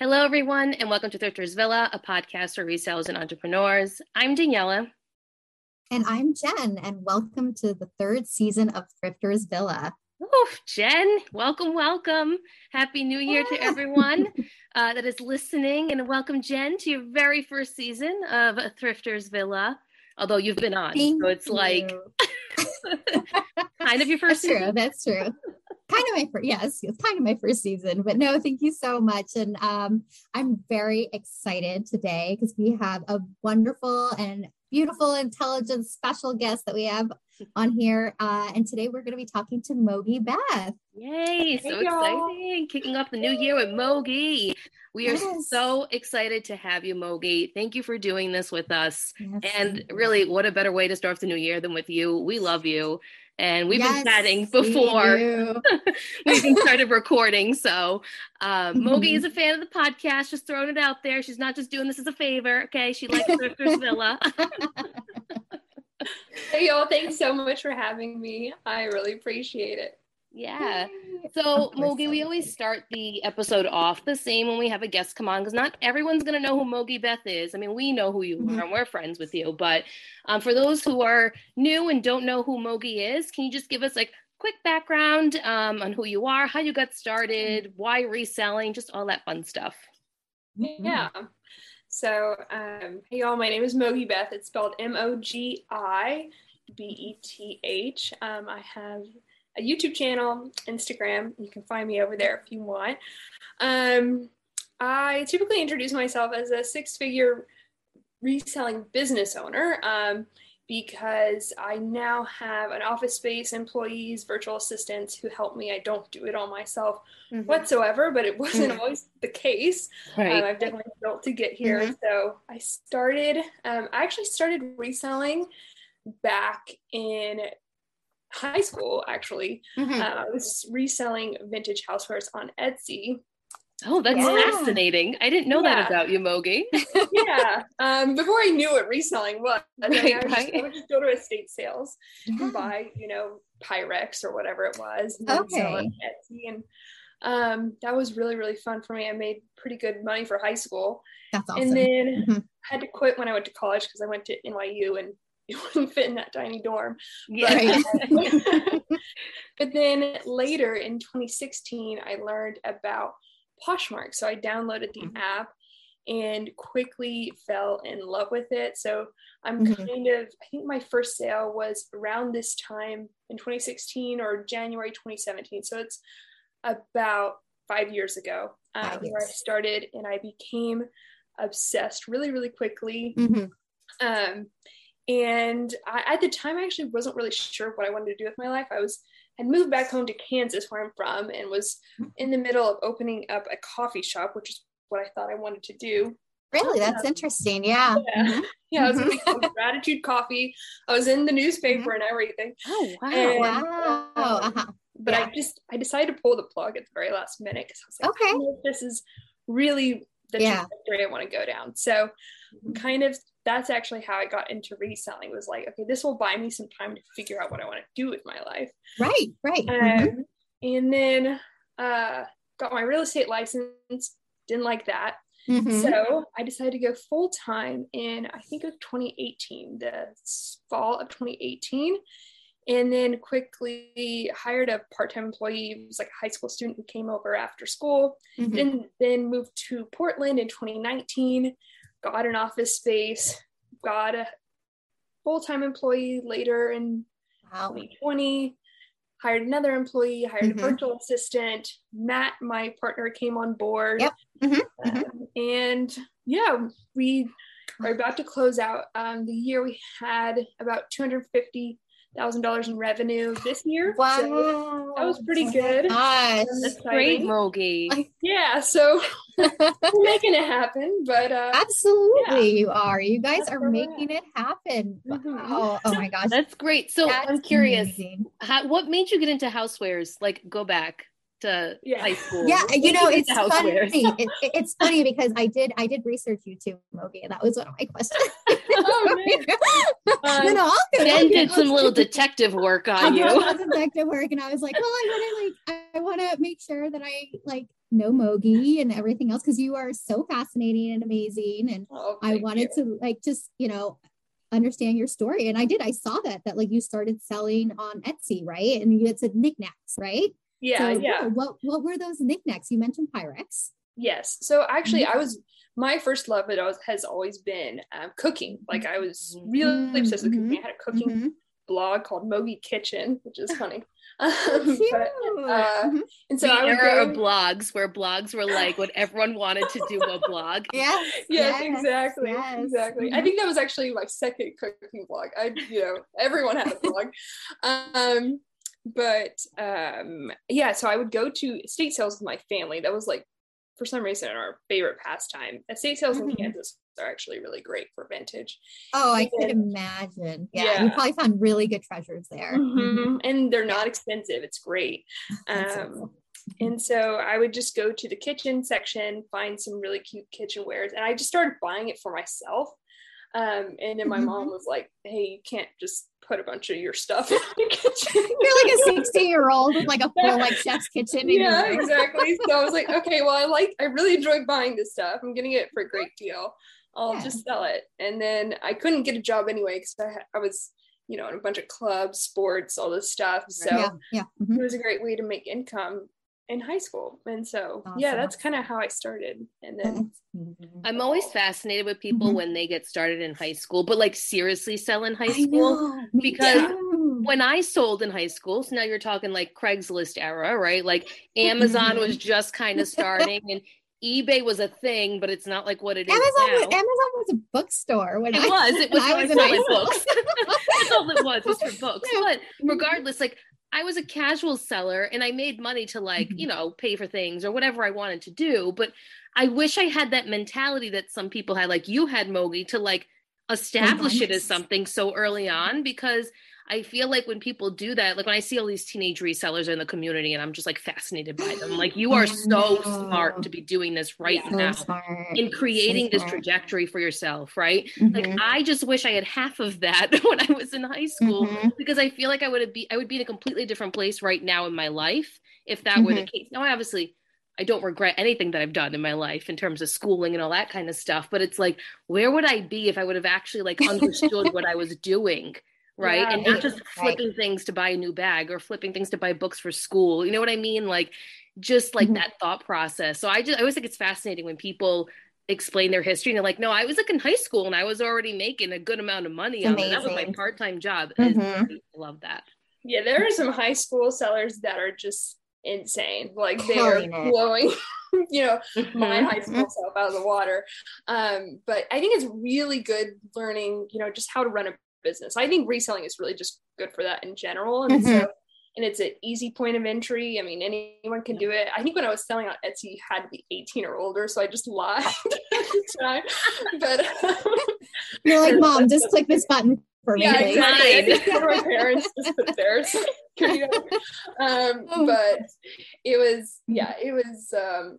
Hello, everyone, and welcome to Thrifters Villa, a podcast for resellers and entrepreneurs. I'm Daniela. And I'm Jen, and welcome to the third season of Thrifters Villa. Oh, Jen, welcome, welcome. Happy New Year to everyone uh, that is listening. And welcome, Jen, to your very first season of Thrifters Villa. Although you've been on, Thank so it's you. like kind of your first That's true. That's true kind of my first, yes, it's kind of my first season, but no, thank you so much. And um, I'm very excited today because we have a wonderful and beautiful, intelligent, special guest that we have on here. Uh, and today we're going to be talking to Mogi Beth. Yay, so hey, exciting. Kicking off the new year with Mogi. We are yes. so excited to have you, Mogi. Thank you for doing this with us. Yes. And really, what a better way to start off the new year than with you? We love you and we've yes, been chatting before we, we even started recording. So um, Mogi is a fan of the podcast, just throwing it out there. She's not just doing this as a favor. Okay, she likes Thrifters Villa. hey y'all, thanks so much for having me. I really appreciate it. Yeah. So, Mogi, we always start the episode off the same when we have a guest come on because not everyone's going to know who Mogi Beth is. I mean, we know who you mm-hmm. are and we're friends with you. But um, for those who are new and don't know who Mogi is, can you just give us like quick background um, on who you are, how you got started, why reselling, just all that fun stuff? Yeah. So, um, hey y'all, my name is Mogi Beth. It's spelled M O G I B E T H. Um, I have a YouTube channel, Instagram. You can find me over there if you want. Um, I typically introduce myself as a six figure reselling business owner um, because I now have an office space, employees, virtual assistants who help me. I don't do it all myself mm-hmm. whatsoever, but it wasn't mm-hmm. always the case. Right. Um, I've definitely built to get here. Mm-hmm. So I started, um, I actually started reselling back in high school, actually. Mm-hmm. Uh, I was reselling vintage housewares on Etsy. Oh, that's yeah. fascinating. I didn't know yeah. that about you, Mogi. yeah. Um, before I knew what reselling was, right, I, would right. just, I, would just, go to estate sales yeah. and buy, you know, Pyrex or whatever it was. And okay. Sell on Etsy. And um, that was really, really fun for me. I made pretty good money for high school. That's awesome. And then mm-hmm. had to quit when I went to college because I went to NYU and it wouldn't fit in that tiny dorm. Yeah. But, but then later in 2016, I learned about Poshmark. So I downloaded the mm-hmm. app and quickly fell in love with it. So I'm mm-hmm. kind of, I think my first sale was around this time in 2016 or January 2017. So it's about five years ago um, where I started and I became obsessed really, really quickly. Mm-hmm. Um, and I, at the time, I actually wasn't really sure what I wanted to do with my life. I was had moved back home to Kansas, where I'm from, and was in the middle of opening up a coffee shop, which is what I thought I wanted to do. Really, that's um, interesting. Yeah, yeah, mm-hmm. yeah. I was mm-hmm. gratitude coffee. I was in the newspaper mm-hmm. and everything. Oh wow! And, wow. Uh-huh. But yeah. I just I decided to pull the plug at the very last minute because I was like, okay, this is really the yeah. trajectory I want to go down. So, mm-hmm. kind of that's actually how I got into reselling. It was like, okay, this will buy me some time to figure out what I want to do with my life. Right, right. Um, mm-hmm. And then uh, got my real estate license. Didn't like that. Mm-hmm. So I decided to go full time in I think it was 2018, the fall of 2018, and then quickly hired a part-time employee. It was like a high school student who came over after school. Mm-hmm. Then then moved to Portland in 2019 got an office space, got a full time employee later in wow. 2020, hired another employee, hired mm-hmm. a virtual assistant. Matt, my partner, came on board. Yep. Mm-hmm. Um, and yeah, we are about to close out um, the year. We had about 250 thousand dollars in revenue this year. Wow, so that was pretty good. Gosh, that's great, Mogi. Yeah, so we're making it happen. But uh, absolutely, yeah. you are. You guys that's are making it happen. Mm-hmm. Oh, oh my gosh, that's great. So that's I'm curious, how, what made you get into housewares? Like, go back to yeah. high school. Yeah, you know, it's funny. it, it's funny because I did I did research you too, Mogi, and that was one of my questions. oh, um, no, no, good, Jen did some little detective work on you. detective work, and I was like, well, I want to like I want to make sure that I like know Mogi and everything else because you are so fascinating and amazing. And oh, I wanted you. to like just, you know, understand your story. And I did. I saw that that like you started selling on Etsy, right? And you had said knickknacks, right? Yeah, so, yeah. What what were those knickknacks? You mentioned Pyrex. Yes. So actually, mm-hmm. I was my first love it has always been um, cooking. Like I was really mm-hmm. obsessed with cooking. I had a cooking mm-hmm. blog called Mogi Kitchen, which is funny. Um, but, uh, mm-hmm. and so the I era of blogs where blogs were like what everyone wanted to do a blog. yes, yes, yes, exactly, yes. exactly. I mm-hmm. think that was actually my second cooking blog. I, you know, everyone had a blog. um, but um, yeah, so I would go to state sales with my family. That was like for some reason our favorite pastime. Estate sales mm-hmm. in Kansas are actually really great for vintage. Oh, I could imagine. Yeah, yeah, you probably found really good treasures there. Mm-hmm. mm-hmm. And they're not expensive. It's great. Um, and so I would just go to the kitchen section, find some really cute kitchenwares, and I just started buying it for myself. Um, and then my mm-hmm. mom was like, "Hey, you can't just put a bunch of your stuff in the kitchen. You're like a 16 year old with like a full like chef's kitchen. yeah, exactly. So I was like, okay, well, I like, I really enjoy buying this stuff. I'm getting it for a great deal. I'll yeah. just sell it. And then I couldn't get a job anyway because I, I was, you know, in a bunch of clubs, sports, all this stuff. So yeah, yeah. Mm-hmm. it was a great way to make income in high school. And so, awesome. yeah, that's kind of how I started. And then mm-hmm. I'm always fascinated with people mm-hmm. when they get started in high school, but like seriously sell in high school because yeah. when I sold in high school, so now you're talking like Craigslist era, right? Like mm-hmm. Amazon was just kind of starting and eBay was a thing, but it's not like what it Amazon is now. Was, Amazon was a bookstore when it I was. It was, I was in books. That's all it was. It Was for books. But mm-hmm. regardless, like I was a casual seller and I made money to like, mm-hmm. you know, pay for things or whatever I wanted to do. But I wish I had that mentality that some people had, like you had, Mogi, to like establish oh, it as something so early on because I feel like when people do that, like when I see all these teenage resellers in the community and I'm just like fascinated by them, like you are so smart to be doing this right yeah, now so in creating so this trajectory for yourself, right? Mm-hmm. Like I just wish I had half of that when I was in high school mm-hmm. because I feel like I would be I would be in a completely different place right now in my life if that mm-hmm. were the mm-hmm. case. Now obviously I don't regret anything that I've done in my life in terms of schooling and all that kind of stuff, but it's like where would I be if I would have actually like understood what I was doing? Right? Yeah, and not just flipping right. things to buy a new bag or flipping things to buy books for school you know what i mean? Like just like mm-hmm. that thought process. So i just i always think it's fascinating when people explain their history and they're like no i was like in high school and i was already making a good amount of money on that was my part-time job. Mm-hmm. i love that. Yeah there are some high school sellers that are just insane. Like they are blowing you know my high mm-hmm. school self out of the water. Um but i think it's really good learning you know just how to run a business. I think reselling is really just good for that in general. And mm-hmm. so and it's an easy point of entry. I mean, anyone can do it. I think when I was selling on Etsy, you had to be 18 or older, so I just lied at the time. But you're like, mom, just click this button for me. Yeah, exactly. I just told my parents just put theirs. um, oh. but it was, yeah, it was. Um,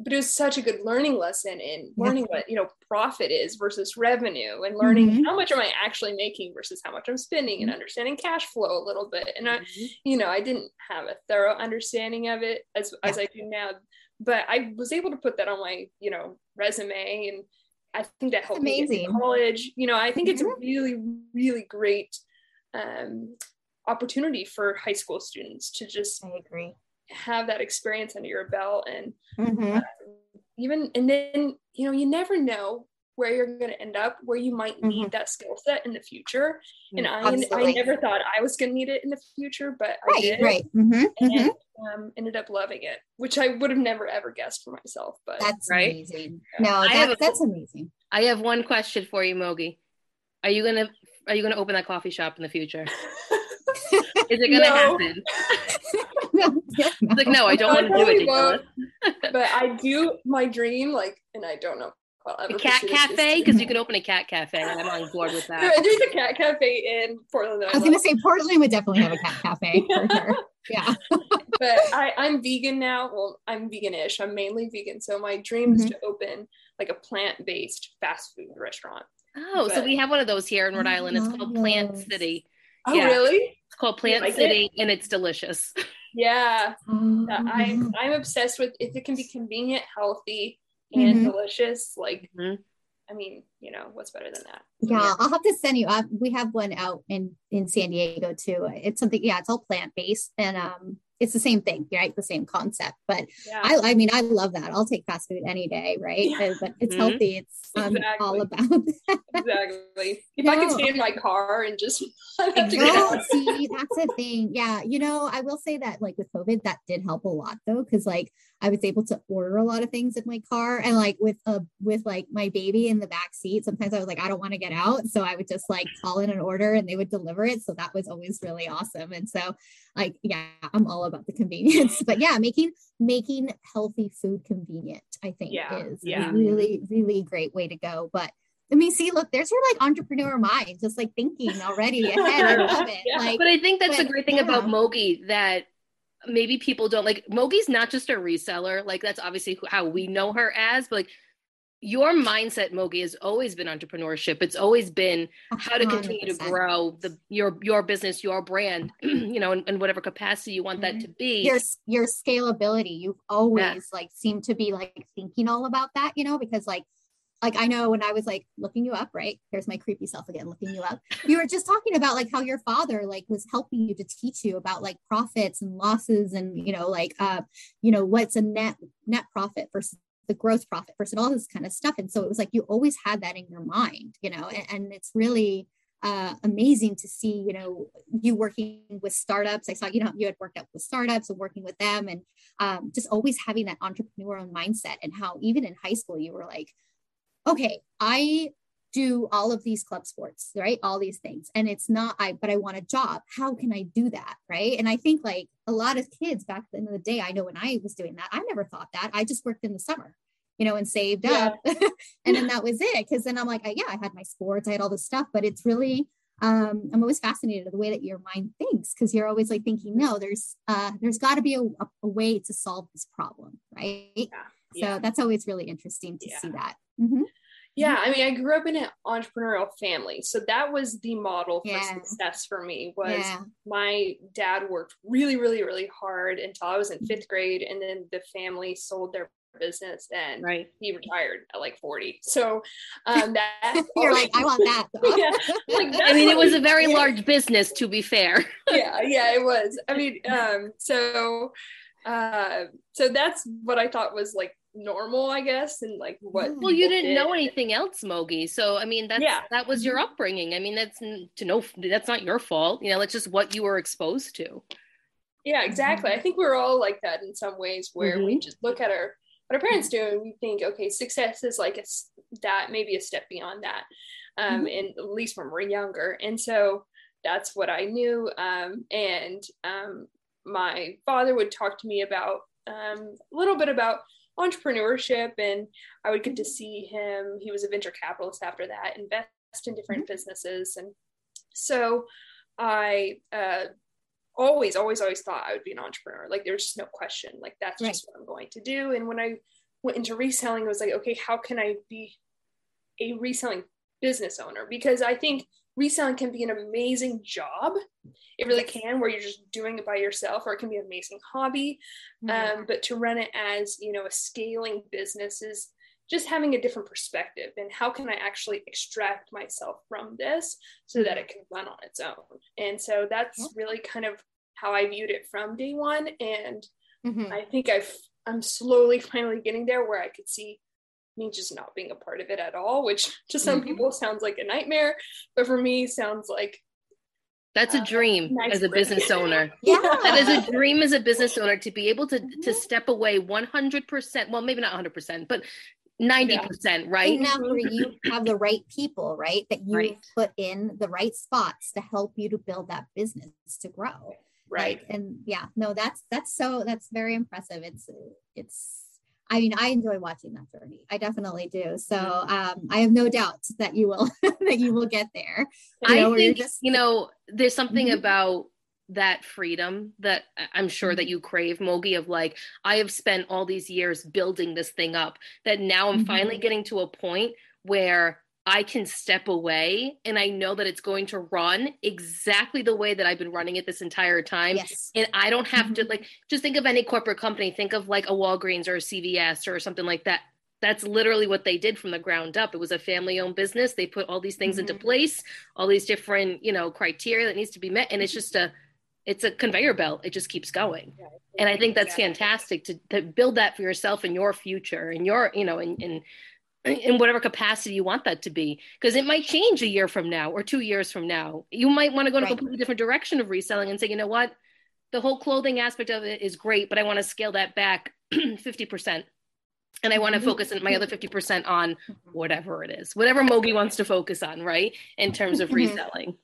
but it was such a good learning lesson in learning yeah. what you know profit is versus revenue and learning mm-hmm. how much am i actually making versus how much i'm spending and mm-hmm. understanding cash flow a little bit and i mm-hmm. you know i didn't have a thorough understanding of it as, yeah. as i do now but i was able to put that on my you know resume and i think that helped Amazing. me in college you know i think it's a mm-hmm. really really great um, opportunity for high school students to just I agree have that experience under your belt and mm-hmm. uh, even and then you know you never know where you're going to end up where you might need mm-hmm. that skill set in the future and I, I never thought i was going to need it in the future but right, i did right mm-hmm. and mm-hmm. um, ended up loving it which i would have never ever guessed for myself but that's right? amazing no that, a, that's amazing i have one question for you mogi are you going to are you going to open that coffee shop in the future is it going to happen like, no, I don't want to do it. but I do my dream, like, and I don't know. A cat cafe because you could open a cat cafe. I'm on board with that. There's a cat cafe in Portland. I was going to say Portland would definitely have a cat cafe for sure. Yeah. but I, I'm vegan now. Well, I'm veganish. I'm mainly vegan. So my dream mm-hmm. is to open like a plant based fast food restaurant. Oh, but, so we have one of those here in Rhode Island. It's called Plant City. Oh, yeah. really? It's called Plant like City, it? and it's delicious. Yeah. Oh. I'm I'm obsessed with if it can be convenient, healthy, and Mhm. delicious. Like Mhm. I mean, you know, what's better than that? Yeah, I'll have to send you up. We have one out in in San Diego too. It's something, yeah, it's all plant based and um it's the same thing, right? The same concept. But Yeah. I I mean, I love that. I'll take fast food any day, right? Yeah. But it's Mhm. healthy. It's I'm all about that. exactly. If I could stay in my car and just have to get No, see, that's the thing. Yeah, you know, I will say that like with COVID, that did help a lot though, because like I was able to order a lot of things in my car, and like with a with like my baby in the back seat, sometimes I was like, I don't want to get out, so I would just like call in an order and they would deliver it. So that was always really awesome. And so, like, yeah, I'm all about the convenience. But yeah, making making healthy food convenient, I think, Yeah, is yeah. a really really great way to go. But I mean, see, look, there's your like entrepreneur mind, just like thinking already ahead. I love it. Yeah. Like, But I think that's the but, great thing about. Mogi that maybe people don't like. Mogi's not just a reseller. Like that's obviously how we know her as, but like your mindset, Mogi, has always been entrepreneurship. It's always been how to continue to 100%. grow the your your business, your brand, you know, in, in whatever capacity you want that mm-hmm. to be. your your scalability you've always like seemed to be like thinking all about that you know because like like i know when i was like looking you up right? Here's my creepy self again looking you up. You were just talking about like how your father like was helping you to teach you about like profits and losses and you know like uh you know what's a net net profit versus the gross profit versus all this kind of stuff. And so it was like you always had that in your mind you know and, and it's really uh, amazing to see, you know, you working with startups. I saw, you know, you had worked out with startups and working with them and um, just always having that entrepreneurial mindset and how even in high school, you were like, okay, I do all of these club sports, right? All these things. And it's not, I, but I want a job. How can I do that? Right. And I think like a lot of kids back in the the day, I know when I was doing that, I never thought that. I just worked in the summer you know, and saved Yeah. up. and then that was it. Cause then I'm like, yeah, I had my sports, I had all this stuff, but it's really, um, I'm always fascinated with the way that your mind thinks. Cause you're always like thinking, no, there's, uh, there's gotta be a, a, way to solve this problem. Right. So Yeah. that's always really interesting to Yeah. see that. Mhm. Yeah, I mean, I grew up in an entrepreneurial family, so that was the model for Yeah. success for me. Was Yeah. my dad worked really, really, really hard until I was in fifth grade, and then the family sold their business, and right. he retired at like forty. So um, that You're like, I want that. yeah, like I mean, it was a very yeah. large business, to be fair. yeah yeah it was i mean um so uh so that's what i thought was like normal i guess and like what Well, you didn't know anything else, Mogi. So, I mean, that's Yeah. that was your upbringing. I mean, that's to know that's not your fault. You know, it's just what you were exposed to. yeah exactly i think we're all like that in some ways where we Mhm. just look at our what our parents do and we think okay success is like a s that maybe a step beyond that um and at least when we're younger and so that's what i knew um and um my father would talk to me about um a little bit about entrepreneurship and i would get to see him. He was a venture capitalist after that invest in different businesses. And so i uh always always always thought i would be an entrepreneur. Like there's just no question. Like that's Right. just what i'm going to do. And when i went into reselling it was like okay how can i be a reselling business owner? Because i think reselling can be an amazing job it really can where you're just doing it by yourself or it can be an amazing hobby Mm-hmm. um, but to run it as you know a scaling business is just having a different perspective and how can i actually extract myself from this so that it can run on its own and so that's Yeah. really kind of how i viewed it from day one and Mhm. i think i've i'm slowly finally getting there where i could see me just not being a part of it at all which to some Mhm. people sounds like a nightmare but for me sounds like That's a Uh, dream nice as a break. business owner. Yeah. That is a dream as a business owner to be able to to Mhm. step away 100%. Well, maybe not 100%, but 90%, right? Enough where you have the right people, right? That you Right. put in the right spots to help you to build that business to grow. right Like, and yeah, no, that's that's so that's very impressive. It's it's I mean, I enjoy watching that journey. I definitely do. So Mm-hmm. um I have no doubt that you will that you will get there. You I know, think, just you know, there's something Mhm. about that freedom that I'm sure that you crave, Mogi, of like, I have spent all these years building this thing up that now I'm Mhm. finally getting to a point where I can step away and I know that it's going to run exactly the way that I've been running it this entire time. Yes. And I don't have mm-hmm. to like just think of any corporate company, think of like a Walgreens or a CVS or something like that. That's literally what they did from the ground up. It was a family owned business. They put all these things mm-hmm. into place, all these different, you know, criteria that needs to be met. And it's just a it's a conveyor belt. It just keeps going. Yeah, and I think that's fantastic to, to build that for yourself in your future and your, you know, in, in in whatever capacity you want that to be because it might change a year from now or two years from now you might want to go in right. a completely different direction of reselling and say you know what the whole clothing aspect of it is great but i want to scale that back 50% and i want to mm-hmm. focus my other 50% on mm-hmm. whatever it is whatever mogi wants to focus on right in terms of mm-hmm. reselling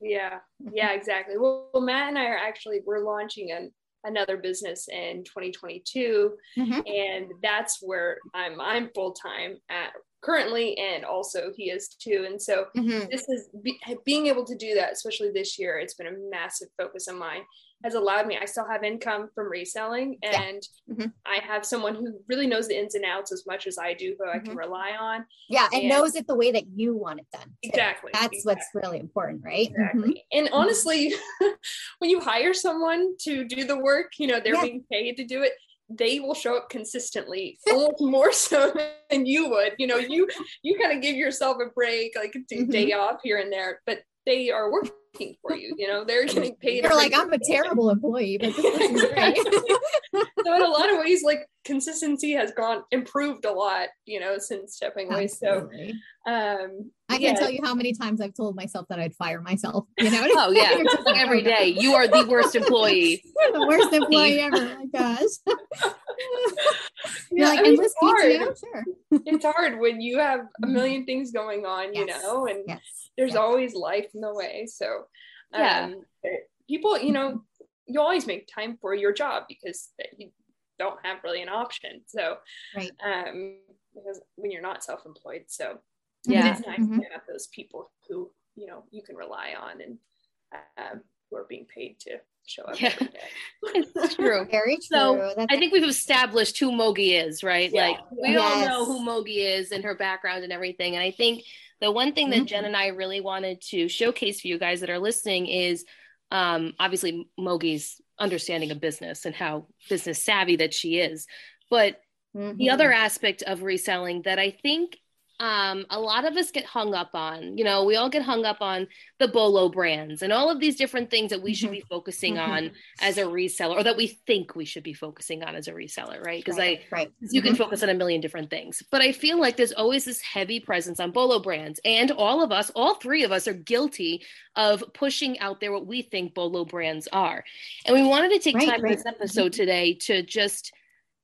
yeah yeah exactly well, well matt and i are actually we're launching an another business in 2022 mm-hmm. and that's where i'm i'm full-time at currently and also he is too and so mm-hmm. this is be, being able to do that especially this year it's been a massive focus of mine has allowed me i still have income from reselling and yeah. mm-hmm. i have someone who really knows the ins and outs as much as i do who i can mm-hmm. rely on yeah and, and, knows it the way that you want it done too. exactly that's exactly. what's really important right exactly. Mm-hmm. and honestly when you hire someone to do the work you know they're yeah. being paid to do it they will show up consistently more so than you would you know you you kind of give yourself a break like a mm-hmm. day off here and there but they are working for you. You know, they're getting paid. They're like, I'm a terrible employee, but this is great. so in a lot of ways, like consistency has gone improved a lot, you know, since stepping away. Absolutely. So um I yeah. can tell you how many times I've told myself that I'd fire myself. You know? oh yeah, like every day. You are the worst employee. You're the worst employee ever. Oh my gosh. yeah, like, I mean, it's hard. Sure. it's hard when you have a mm-hmm. million things going on, you yes. know, and yes there's always life in the way. So yeah, um, people, you know, you always make time for your job because you don't have really an option. So right. um, because when you're not self-employed, so yeah, it's nice mm-hmm. to have those people who you know you can rely on and um, who are being paid to show up. Yeah, it's true. Very true. So That's I think we've established who Mogi is, right? Yeah. Like we yes. all know who Mogi is and her background and everything. And I think the one thing that mm-hmm. Jen and I really wanted to showcase for you guys that are listening is um, obviously Mogi's understanding of business and how business savvy that she is. But mm-hmm. the other aspect of reselling that I think um, a lot of us get hung up on. You know, we all get hung up on the Bolo brands and all of these different things that we should be mm-hmm. focusing mm-hmm. on as a reseller, or that we think we should be focusing on as a reseller, right? Because right, I, right. you mm-hmm. can focus on a million different things, but I feel like there's always this heavy presence on Bolo brands, and all of us, all three of us, are guilty of pushing out there what we think Bolo brands are. And we wanted to take right, time in this episode mm-hmm. today to just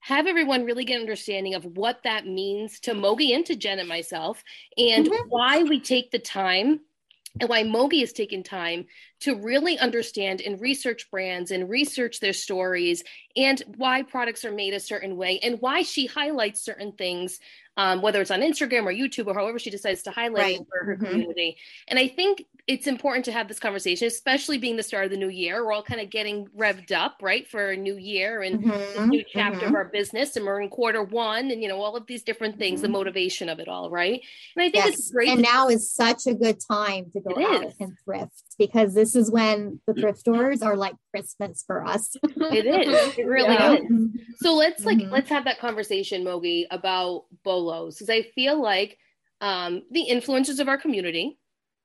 have everyone really get an understanding of what that means to Mogi and to Jen and myself, and mm-hmm. why we take the time and why Mogi has taken time to really understand and research brands and research their stories and why products are made a certain way and why she highlights certain things um, whether it's on Instagram or YouTube or however she decides to highlight right. for her mm-hmm. community. And I think it's important to have this conversation, especially being the start of the new year. We're all kind of getting revved up, right, for a new year and mm-hmm. new chapter mm-hmm. of our business. And we're in quarter one, and you know all of these different things, the mm-hmm. motivation of it all, right? And I think yes. it's great. And now is such a good time to go out and thrift because this is when the thrift stores are like Christmas for us. it is. It really yeah. is. So let's like mm-hmm. let's have that conversation, Mogi, about bolos because I feel like um, the influencers of our community,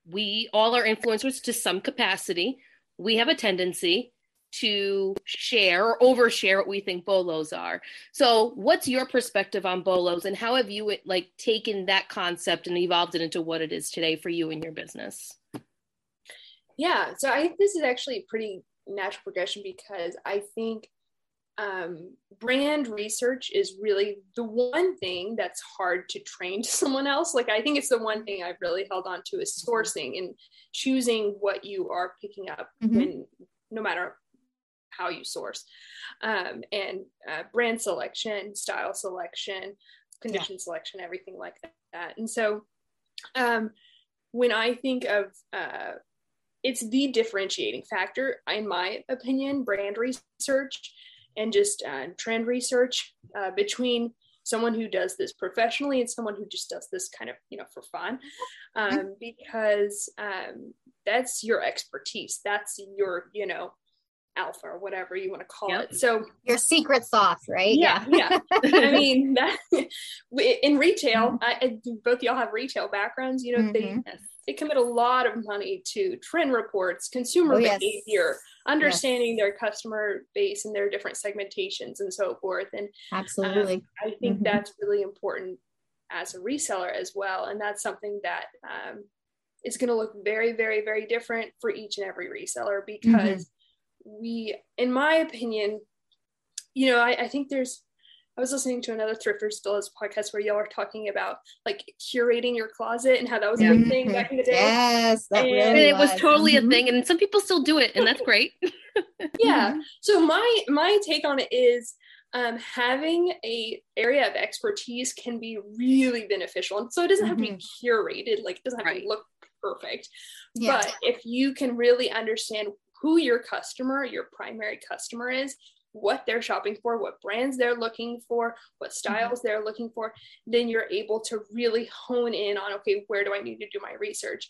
we all are influencers to some capacity. We have a tendency to share or overshare what we think bolos are. So, what's your perspective on bolos, and how have you like taken that concept and evolved it into what it is today for you and your business? Yeah, so I think this is actually a pretty natural progression because I think um, brand research is really the one thing that's hard to train to someone else. Like I think it's the one thing I've really held on to is sourcing and choosing what you are picking up, mm-hmm. when, no matter how you source, um, and uh, brand selection, style selection, condition yeah. selection, everything like that. And so, um, when I think of uh, it's the differentiating factor, in my opinion, brand research and just uh, trend research uh, between someone who does this professionally and someone who just does this kind of you know for fun um, because um, that's your expertise that's your you know alpha or whatever you want to call yep. it so your secret sauce right yeah yeah, i mean that, in retail mm-hmm. I, I, both y'all have retail backgrounds you know mm-hmm. they they commit a lot of money to trend reports consumer oh, behavior yes. Understanding yes. their customer base and their different segmentations and so forth and absolutely um, i think mm-hmm. that's really important as a reseller as well and that's something that um, is going to look very very very different for each and every reseller because mm-hmm. we in my opinion you know I, I, think there's i was listening to another thrifters Does podcast where y'all were talking about like curating your closet and how that was a big thing back in the day yes that and, really and it was, was totally mm-hmm. a thing and some people still do it and that's great yeah so my my take on it is um, having a area of expertise can be really beneficial and so it doesn't have mm-hmm. to be mm-hmm. curated like it doesn't have right. to look perfect. Yeah. But if you can really understand who your customer, your primary customer is, what they're shopping for, what brands they're looking for, what mm-hmm. styles mm-hmm. they're looking for, then you're able to really hone in on okay, where do I need to do my research?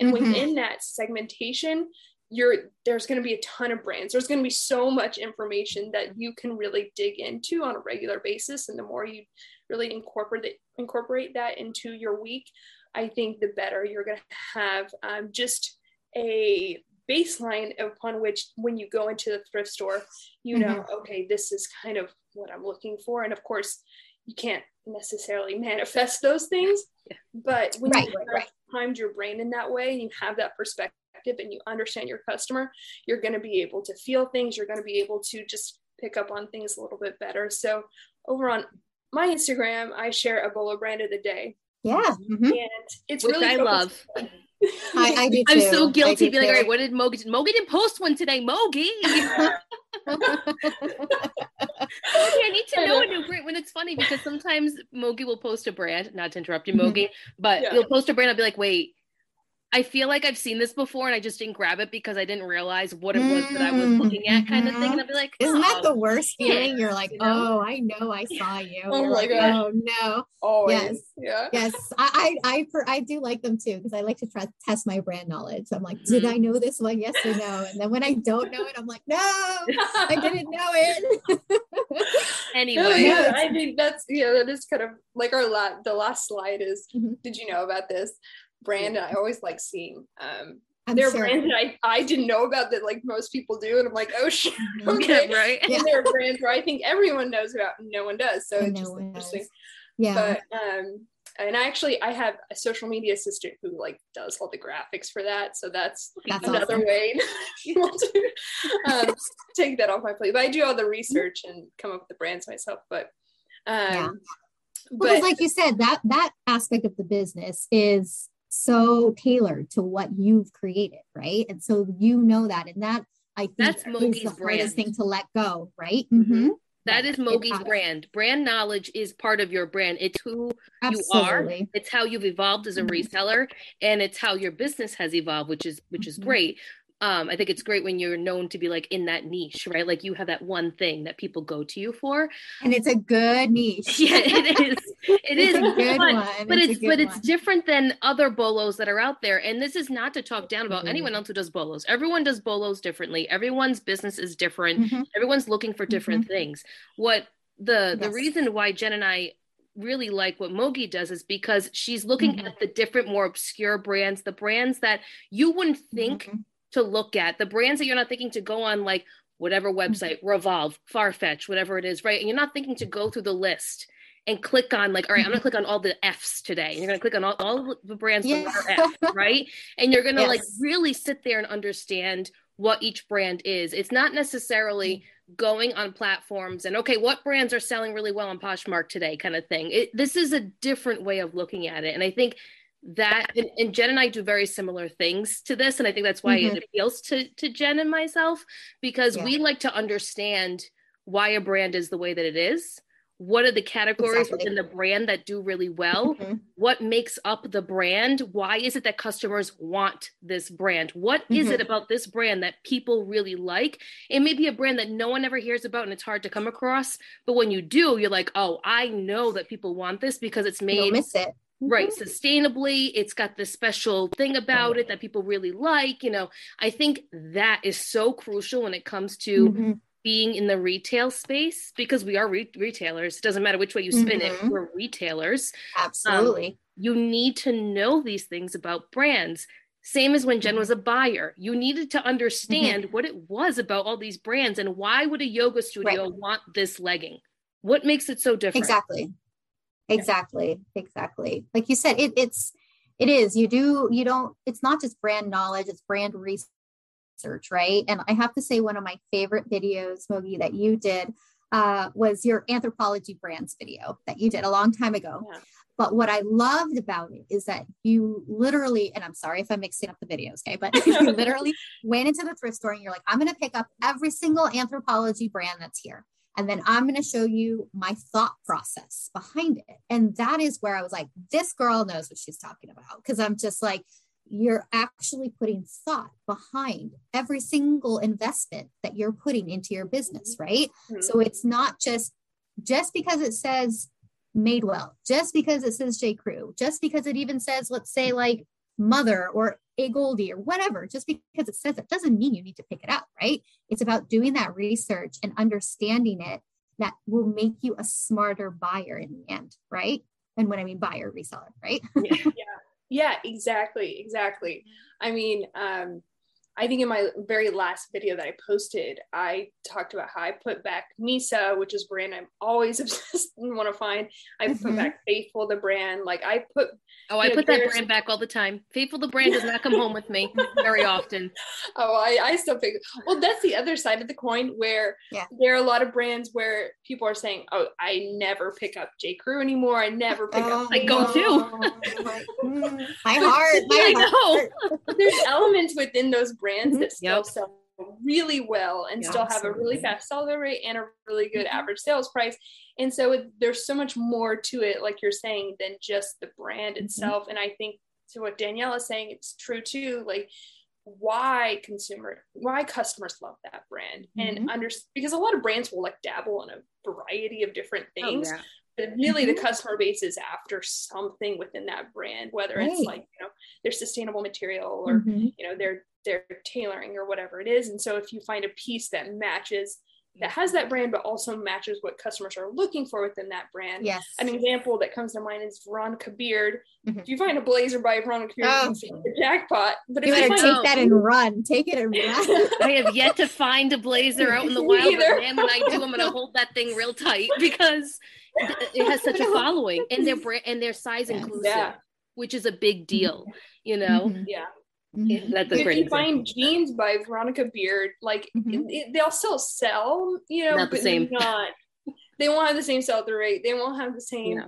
And mm-hmm. within that segmentation, you're there's going to be a ton of brands there's going to be so much information that you can really dig into on a regular basis and the more you really incorporate incorporate that into your week i think the better you're going to have um, just a baseline upon which when you go into the thrift store you know mm-hmm. okay this is kind of what i'm looking for and of course you can't necessarily manifest those things but when right, you right, right. Primed your brain in that way and you have that perspective and you understand your customer, you're going to be able to feel things. You're going to be able to just pick up on things a little bit better. So over on my Instagram, I share a bolo brand of the day. Yeah. Mm-hmm. And it's Which really I love. I, I, do too. I'm so guilty being like, all right, what did Mogi? Mogi didn't post one today. Mogi. I need to know a new brand. When it's funny because sometimes Mogi will post a brand. Not to interrupt you, mm-hmm. Mogi, but yeah. you'll post a brand. I'll be like, wait, I feel like I've seen this before and I just didn't grab it because I didn't realize what it was that I was looking at, kind of thing. And I'd be like, oh. Isn't that the oh, worst feeling? You're like, you know? oh, I know I saw you. oh You're my like, god. Oh no. Always. Yes. Yeah. Yes. I I I, I do like them too because I like to try, test my brand knowledge. So I'm like, did mm-hmm. I know this one? Yes or no? And then when I don't know it, I'm like, no, I didn't know it. anyway, no, yeah, I think that's yeah, that is kind of like our la- the last slide is. Mm-hmm. Did you know about this? Brand and I always like seeing um I'm there are sure. brands that I, I didn't know about that like most people do and I'm like oh shit okay yeah, right and there are brands where I think everyone knows about and no one does so it's no just interesting does. yeah but um and I actually I have a social media assistant who like does all the graphics for that so that's, that's another awesome. way if you want to um, take that off my plate but I do all the research and come up with the brands myself but um yeah. Because, like you said, that that aspect of the business is so tailored to what you've created, right? And so you know that, and that I think that's Mogi's the brand. hardest thing to let go, right? Mm-hmm. That is Mogi's brand. Brand knowledge is part of your brand. It's who Absolutely. you are. It's how you've evolved as a mm-hmm. reseller, and it's how your business has evolved, which is which is mm-hmm. great um, I think it's great when you're known to be like in that niche, right? Like you have that one thing that people go to you for, and it's a good niche. yeah, it is. It is a good but, one. But it's, it's but one. it's different than other bolos that are out there. And this is not to talk down about mm-hmm. anyone else who does bolos. Everyone does bolos differently. Everyone's business is different. Mm-hmm. Everyone's looking for different mm-hmm. things. What the yes. the reason why Jen and I really like what Mogi does is because she's looking mm-hmm. at the different, more obscure brands, the brands that you wouldn't think mm-hmm to look at, the brands that you're not thinking to go on, like whatever mm-hmm. website, Revolve, Farfetch, whatever it is, right? And you're not thinking to go through the list and click on like, all right, I'm gonna mm-hmm. click on all the F's today. And you're gonna click on all, all the brands yeah. F, right? And you're gonna yes. like really sit there and understand what each brand is. It's not necessarily going on platforms and okay what brands are selling really well on poshmark today kind of thing it, this is a different way of looking at it and i think that and, and, jen and i do very similar things to this and i think that's why mm-hmm. it appeals to to jen and myself because yeah. we like to understand why a brand is the way that it is what are the categories exactly. within the brand that do really well mm-hmm. what makes up the brand why is it that customers want this brand What mm-hmm. is it about this brand that people really like it may be a brand that no one ever hears about and it's hard to come across but when you do you're like oh i know that people want this because it's made miss it right mm-hmm. sustainably it's got this special thing about it that people really like you know i think that is so crucial when it comes to mm-hmm being in the retail space because we are re- retailers. It doesn't matter which way you spin mm-hmm. it, we're retailers. Absolutely. Um, you need to know these things about brands. Same as when Jen was a buyer. You needed to understand mm-hmm. what it was about all these brands and why would a yoga studio right. want this legging? What makes it so different? Exactly. Exactly. Exactly. Like you said, it, it's it is. You do you don't it's not just brand knowledge, it's brand research right? And I have to say, one of my favorite videos, Mogi, that you did uh, was your Anthropologie brands video that you did a long time ago. Yeah. But what I loved about it is that you literally, and I'm sorry if I'm mixing up the videos, okay, but you literally went into the thrift store and you're like, I'm going to pick up every single Anthropologie brand that's here. And then I'm going to show you my thought process behind it. And that is where I was like, this girl knows what she's talking about. Cause I'm just like, you're actually putting thought behind every single investment that you're putting into your business, right? Mm-hmm. So it's not just just because it says Madewell, just because it says J. Crew, just because it even says, let's say, like Mother or AGOLDE or whatever, just because it says it doesn't mean you need to pick it up, right? It's about doing that research and understanding it that will make you a smarter buyer in the end, right? And when I mean buyer, reseller, right? yeah. yeah yeah exactly exactly i mean um I think in my very last video that I posted, I talked about how I put back Misa, which is brand I'm always obsessed and want to find. I mm-hmm. put back Faithfull, the brand. Like I put. Oh, I know, put that brand back all the time. Faithfull, the brand does not come home with me very often. Oh, I, I still think Well, that's the other side of the coin where yeah. there are a lot of brands where people are saying, "Oh, I never pick up J. Crew anymore. I never pick oh, up." I go too. my heart. My I heart. know. There's elements within those brands that still yep. sell really well and still have a really fast seller rate and a really good mm-hmm. average sales price. And so it, there's so much more to it, like you're saying, than just the brand mm-hmm. itself. And I think to what Danielle is saying, it's true too. Like why consumer, why customers love that brand, mm-hmm. and under because a lot of brands will like dabble in a variety of different oh, things. Oh, yeah but really mm-hmm. the customer base is after something within that brand whether right. it's like you know their sustainable material or mm-hmm. you know their their tailoring or whatever it is and so if you find a piece that matches that has that brand but also matches what customers are looking for within that brand yes an example that comes to mind is veronica beard mm-hmm. if you find a blazer by veronica beard oh. the jackpot but you if better you take that and run take it and run i have yet to find a blazer out in the wild but man when i do i'm gonna hold that thing real tight because it has such a following and their brand and their size inclusive yeah. which is a big deal you know mm-hmm. yeah mm-hmm. That's a if you example. find jeans by Veronica Beard, like mm-hmm. it, they'll still sell, you know, not the same. Not, they won't have the same sell through rate. They won't have the same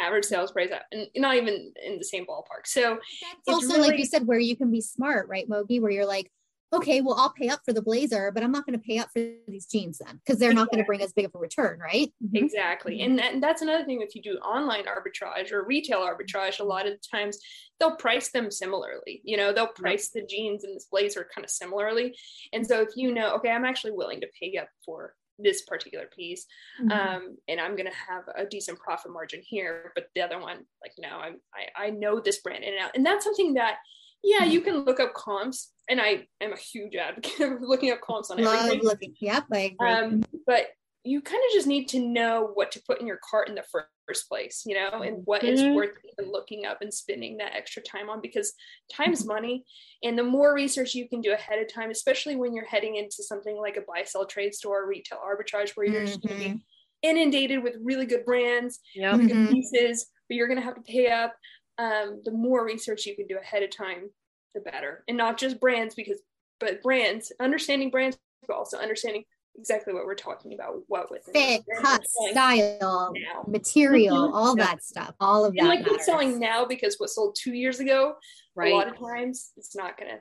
average sales price, and not even in the same ballpark. So that's also really, like you said, where you can be smart, right, Mogi? Where you're like, okay, well, I'll pay up for the blazer, but I'm not going to pay up for these jeans then because they're not going to bring as big of a return, right? Mm-hmm. Exactly. And, and that's another thing if you do online arbitrage or retail arbitrage, a lot of the times they'll price them similarly. You know, they'll price the jeans and this blazer kind of similarly. And so if you know, okay, I'm actually willing to pay up for this particular piece mm-hmm. um, and i'm going to have a decent profit margin here but the other one like no I'm, I, I know this brand in and out and that's something that yeah, you can look up comps, and I am a huge advocate of looking up comps on Love everything. Looking, yep, I agree. Um, but you kind of just need to know what to put in your cart in the first place, you know, and what mm-hmm. is worth even looking up and spending that extra time on because time's money. And the more research you can do ahead of time, especially when you're heading into something like a buy sell trade store, retail arbitrage, where you're mm-hmm. just going to be inundated with really good brands, yep. good mm-hmm. pieces, but you're going to have to pay up um, the more research you can do ahead of time, the better. And not just brands, because but brands, understanding brands, but also understanding exactly what we're talking about. What with fit, cut, style, now. material, mm-hmm. all yeah. that stuff, all of and that. like matters. selling now because what sold two years ago, right. a lot of times it's not gonna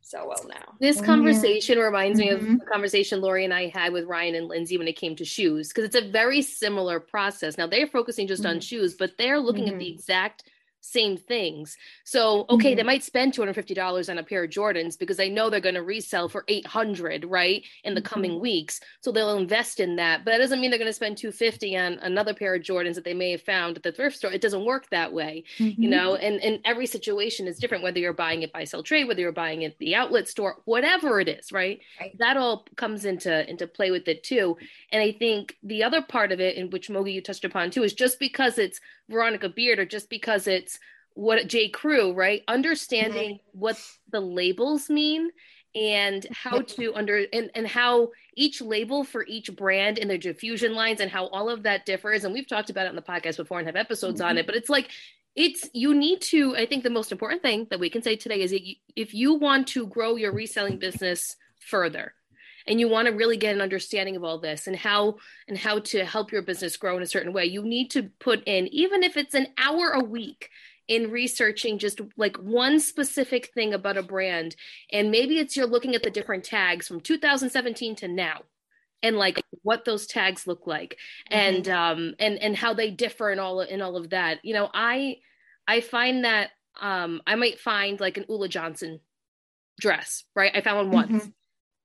sell well now. This oh, conversation yeah. reminds mm-hmm. me of a conversation Lori and I had with Ryan and Lindsay when it came to shoes, because it's a very similar process. Now they're focusing just mm-hmm. on shoes, but they're looking at the mm-hmm. exact same things. So, okay, mm-hmm. they might spend $250 on a pair of Jordans because they know they're going to resell for 800, right? In the mm-hmm. coming weeks. So they'll invest in that. But that doesn't mean they're going to spend 250 on another pair of Jordans that they may have found at the thrift store. It doesn't work that way, mm-hmm. you know? And and every situation is different whether you're buying it by sell trade, whether you're buying it at the outlet store, whatever it is, right? right? That all comes into into play with it too. And I think the other part of it in which Mogi you touched upon too is just because it's Veronica Beard or just because it's what J. Crew, right? Understanding mm-hmm. what the labels mean and how to under and, and how each label for each brand and their diffusion lines and how all of that differs. And we've talked about it on the podcast before and have episodes mm-hmm. on it, but it's like it's you need to i think the most important thing that we can say today is if you want to grow your reselling business further and you want to really get an understanding of all this and how and how to help your business grow in a certain way you need to put in even if it's an hour a week in researching just like one specific thing about a brand and maybe it's you're looking at the different tags from 2017 to now and like what those tags look like mm-hmm. and um and and how they differ and all in all of that you know i i find that um i might find like an Ulla Johnson dress right i found one once mm-hmm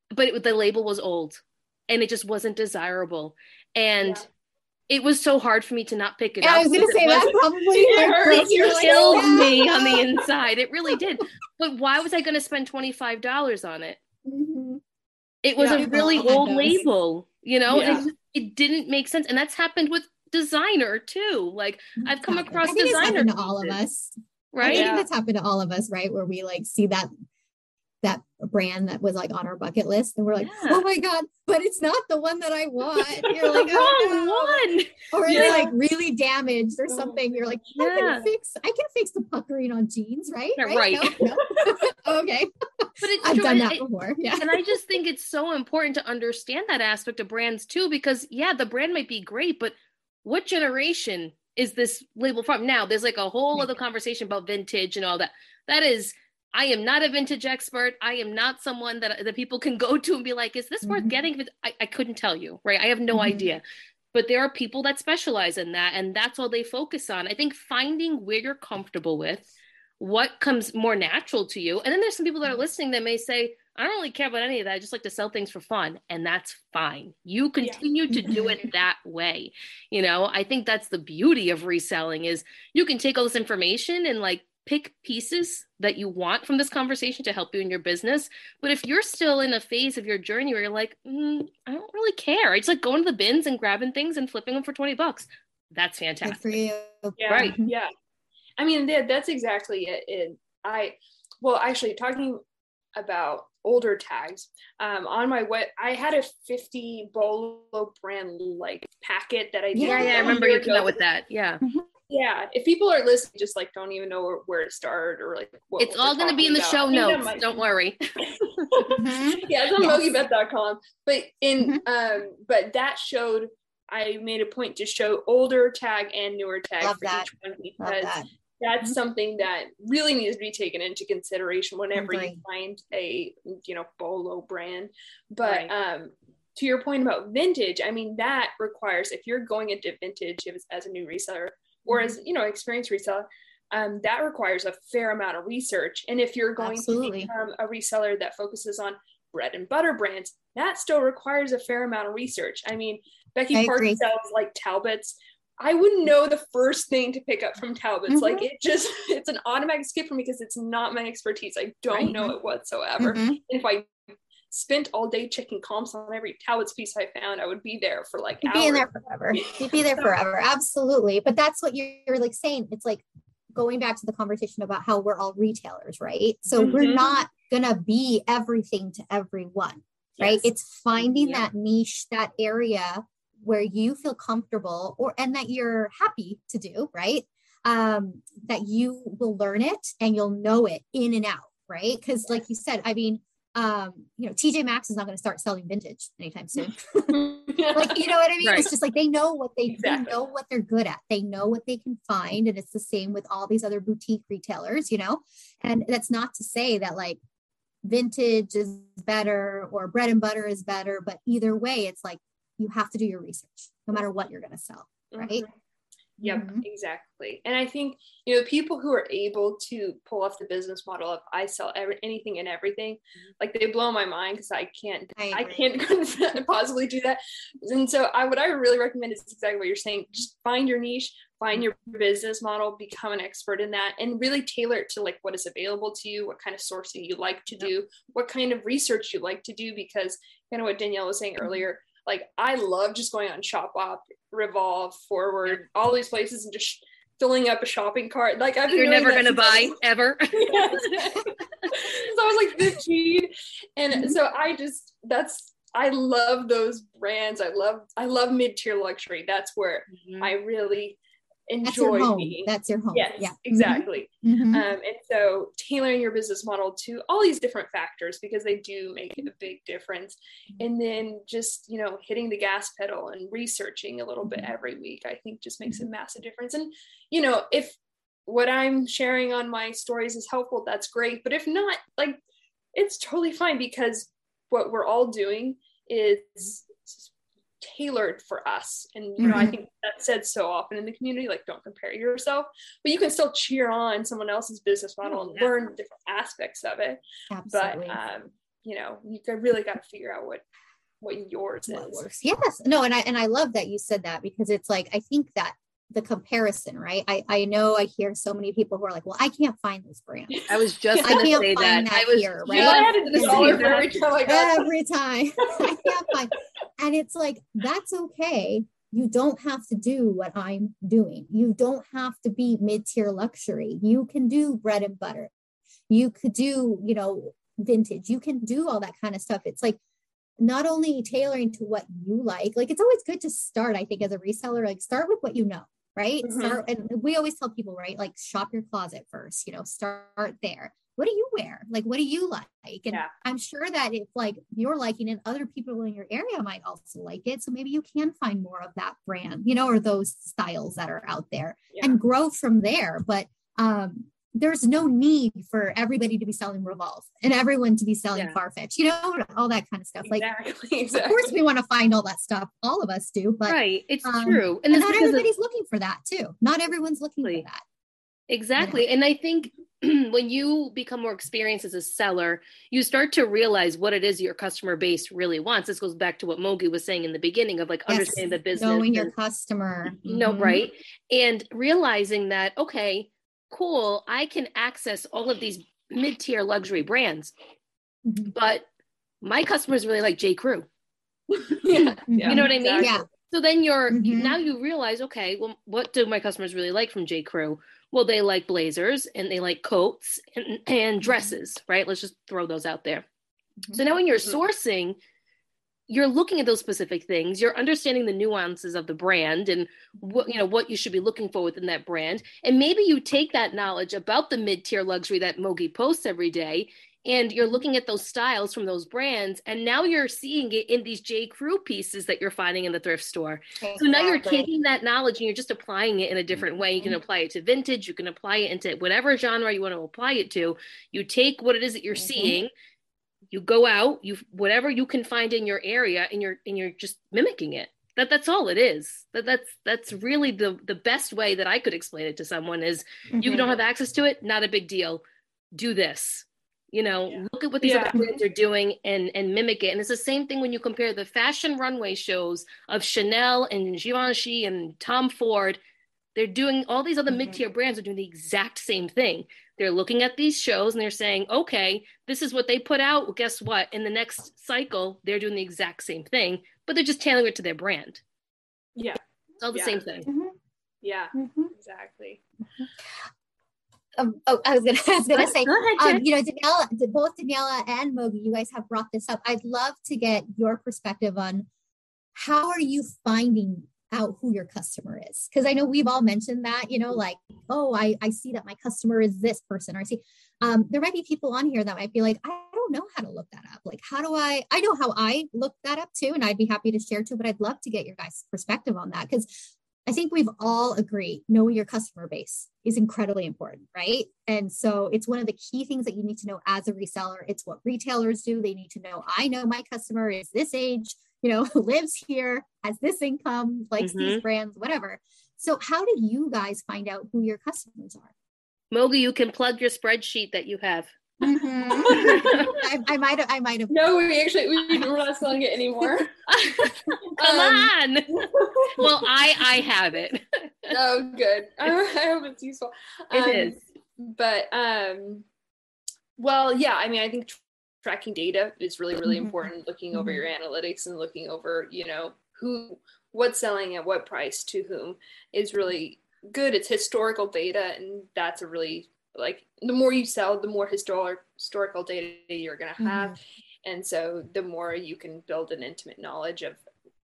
but it, the label was old and it just wasn't desirable. And yeah. It was so hard for me to not pick it yeah, up. I was going to say that probably it killed me on the inside. It really did. But why was I going to spend $25 on it? Mm-hmm. It was yeah, a really old label, you know, it, it didn't make sense. And that's happened with designer too. Like I've come across designer to all of us. Right. I think that's happened to all of us, right? Where we like see that brand that was like on our bucket list and we're like yeah. oh my god but it's not the one that i want you're like oh, no. or yeah. it's like really damaged or oh, something you're like i yeah. can fix i can fix the puckering on jeans right right, right. No, no. okay but it's i've true. done that it, before yeah and i just think it's so important to understand that aspect of brands too because yeah the brand might be great but what generation is this label from now there's like a whole other conversation about vintage and all that that is I am not a vintage expert. I am not someone that, that people can go to and be like, is this mm-hmm. worth getting? I, I couldn't tell you, right? I have no mm-hmm. idea. But there are people that specialize in that, and that's all they focus on. I think finding where you're comfortable with, what comes more natural to you. And then there's some people that are listening that may say, I don't really care about any of that. I just like to sell things for fun. And that's fine. You continue yeah. to do it that way. You know, I think that's the beauty of reselling is you can take all this information and like pick pieces that you want from this conversation to help you in your business. But if you're still in a phase of your journey where you're like, mm, I don't really care, it's like going to the bins and grabbing things and flipping them for 20 bucks. That's fantastic. Good for you. Yeah, right. Yeah. I mean, that's exactly it. it. I, well, actually, talking about older tags um, on my what i had a 50 bolo brand like packet that i did yeah yeah i remember you came out with that yeah mm-hmm yeah if people are listening just like don't even know where, where to start or like what, it's all going to be in the about. show notes might... don't worry mm-hmm. yeah it's on yes. mogibeth.com but in mm-hmm. um but that showed i made a point to show older tag and newer tag Love for that. each one because that. that's mm-hmm. something that really needs to be taken into consideration whenever you find a you know bolo brand but right. um to your point about vintage, I mean, that requires, if you're going into vintage as, as a new reseller, or as you know experienced reseller um, that requires a fair amount of research and if you're going Absolutely. to become a reseller that focuses on bread and butter brands that still requires a fair amount of research i mean becky I park agree. sells like talbots I wouldn't know the first thing to pick up from Talbot's. Mm-hmm. Like it just, it's an automatic skip for me because it's not my expertise. I don't right. know it whatsoever. Mm-hmm. If I spent all day checking comps on every Talbot's piece I found, I would be there for like You'd hours. be in there forever. You'd be there forever. Absolutely. But that's what you're, you're like saying. It's like going back to the conversation about how we're all retailers, right? So mm-hmm. we're not gonna be everything to everyone, right? Yes. It's finding yeah. that niche, that area where you feel comfortable or and that you're happy to do, right? Um, that you will learn it and you'll know it in and out, right? Because like you said, I mean, um, you know, TJ Maxx is not going to start selling vintage anytime soon. like, you know what I mean? Right. It's just like they know what they, exactly. they know what they're good at. They know what they can find. And it's the same with all these other boutique retailers, you know? And that's not to say that like vintage is better or bread and butter is better, but either way, it's like you have to do your research no matter what you're going to sell. Right. Mm-hmm. Yep, mm-hmm. exactly. And I think, you know, people who are able to pull off the business model of I sell every, anything and everything, mm-hmm. like they blow my mind because I can't, I, I can't possibly do that. And so I, what I really recommend is exactly what you're saying. Just find your niche, find your business model, become an expert in that and really tailor it to like what is available to you, what kind of sourcing you like to do, what kind of research you like to do, because kind of what Danielle was saying mm-hmm. earlier, like I love just going on Shopbop, Revolve, Forward, all these places and just filling up a shopping cart. Like I've You're never gonna buy ever. so I was like 15. And mm-hmm. so I just that's I love those brands. I love I love mid-tier luxury. That's where mm-hmm. I really enjoy That's your home. Being. That's your home. Yes, yeah. exactly. Mm-hmm. Um, and so tailoring your business model to all these different factors because they do make a big difference. And then just, you know, hitting the gas pedal and researching a little bit mm-hmm. every week, I think just makes a mm-hmm. massive difference. And, you know, if what I'm sharing on my stories is helpful, that's great. But if not, like, it's totally fine because what we're all doing is tailored for us. And you know, mm-hmm. I think that's said so often in the community, like don't compare yourself, but you can still cheer on someone else's business model and yeah. learn different aspects of it. Absolutely. But um, you know, you really got to figure out what what yours is. Yes. No, and I and I love that you said that because it's like I think that the comparison, right? I, I know I hear so many people who are like, well, I can't find this brand. I was just going to say that. that. I was here, right? every time. every time. I can't find. And it's like, that's okay. You don't have to do what I'm doing. You don't have to be mid-tier luxury. You can do bread and butter. You could do, you know, vintage. You can do all that kind of stuff. It's like not only tailoring to what you like, like it's always good to start, I think, as a reseller, like start with what you know right? Mm-hmm. Start, and we always tell people, right? Like shop your closet first, you know, start there. What do you wear? Like, what do you like? And yeah. I'm sure that if like you're liking it, other people in your area might also like it. So maybe you can find more of that brand, you know, or those styles that are out there yeah. and grow from there. But um, there's no need for everybody to be selling Revolve and everyone to be selling yeah. Farfetch, you know, all that kind of stuff. Exactly, like, exactly. of course, we want to find all that stuff. All of us do, but right, it's um, true, and, and not everybody's of... looking for that too. Not everyone's looking for that. Exactly, and I think when you become more experienced as a seller, you start to realize what it is your customer base really wants. This goes back to what Mogi was saying in the beginning of like yes. understanding the business, knowing your customer. Mm-hmm. right, and realizing that okay cool, I can access all of these mid tier luxury brands, mm-hmm. but my customers really like J. Crew. yeah, you know what I mean? Yeah. So then you're mm-hmm. now you realize, okay, well, what do my customers really like from J. Crew? Well, they like blazers and they like coats and, and mm-hmm. dresses, right? Let's just throw those out there. Mm-hmm. So now when you're mm-hmm. sourcing, you're looking at those specific things you're understanding the nuances of the brand and what you know what you should be looking for within that brand and maybe you take that knowledge about the mid-tier luxury that mogi posts every day and you're looking at those styles from those brands and now you're seeing it in these j crew pieces that you're finding in the thrift store exactly. so now you're taking that knowledge and you're just applying it in a different way you can mm-hmm. apply it to vintage you can apply it into whatever genre you want to apply it to you take what it is that you're mm-hmm. seeing you go out you whatever you can find in your area and you're and you're just mimicking it that that's all it is that that's that's really the the best way that i could explain it to someone is mm-hmm. you don't have access to it not a big deal do this you know yeah. look at what these yeah. other brands are doing and and mimic it and it's the same thing when you compare the fashion runway shows of chanel and givenchy and tom ford they're doing all these other mm-hmm. mid-tier brands are doing the exact same thing they're looking at these shows and they're saying, okay, this is what they put out. Well, guess what? In the next cycle, they're doing the exact same thing, but they're just tailoring it to their brand. Yeah. It's all the yeah. same thing. Mm-hmm. Yeah, mm-hmm. exactly. Um, oh, I was gonna, I was gonna say, ahead, um, you know, Daniela, both Daniela and Mogi, you guys have brought this up. I'd love to get your perspective on how are you finding out who your customer is because i know we've all mentioned that you know like oh I, I see that my customer is this person or i see um, there might be people on here that might be like i don't don't know how to look that up. Like, how do I? I know how I look that up too, and I'd be happy to share too. But I'd love to get your guys' perspective on that because I think we've all agreed knowing your customer base is incredibly important, right? And so it's one of the key things that you need to know as a reseller. It's what retailers do. They need to know I know my customer is this age, you know, lives here, has this income, likes mm-hmm. these brands, whatever. So, how do you guys find out who your customers are? Mogi, you can plug your spreadsheet that you have. Mm-hmm. I, I might have. I might have. No, we actually we, we're not selling it anymore. Come um, on. well, I I have it. oh, good. I, I hope it's useful. It um, is. But um, well, yeah. I mean, I think tracking data is really really mm-hmm. important. Looking over mm-hmm. your analytics and looking over, you know, who what's selling at what price to whom is really good. It's historical data, and that's a really like the more you sell, the more historic historical data you're going to have, mm-hmm. and so the more you can build an intimate knowledge of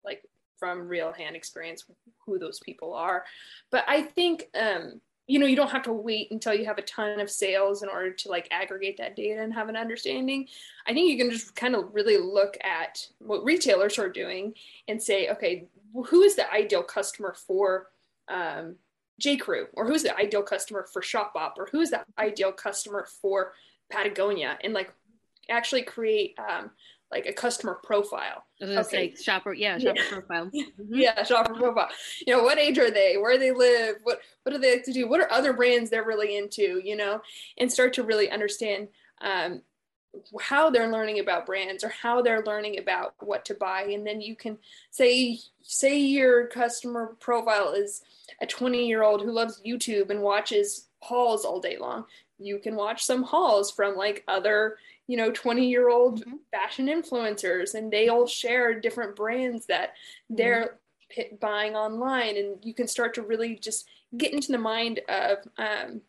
like from real hand experience who those people are. But I think um, you know you don't have to wait until you have a ton of sales in order to like aggregate that data and have an understanding. I think you can just kind of really look at what retailers are doing and say, okay, who is the ideal customer for um, J. Crew, or who's the ideal customer for Shopbop, or who's the ideal customer for Patagonia, and like actually create um, like a customer profile. I was okay. say shopper, yeah, shopper yeah. profile. Mm-hmm. Yeah, shopper profile. You know, what age are they? Where they live? What what do they like to do? What are other brands they're really into? You know, and start to really understand um, how they're learning about brands or how they're learning about what to buy and then you can say say your customer profile is a 20 year old who loves youtube and watches hauls all day long you can watch some hauls from like other you know 20 year old mm-hmm. fashion influencers and they all share different brands that mm-hmm. they're buying online and you can start to really just get into the mind of um,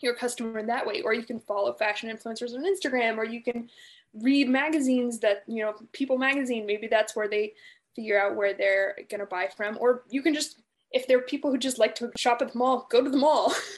your customer that way or you can follow fashion influencers on instagram or you can read magazines that you know people magazine maybe that's where they figure out where they're going to buy from or you can just if there are people who just like to shop at the mall go to the mall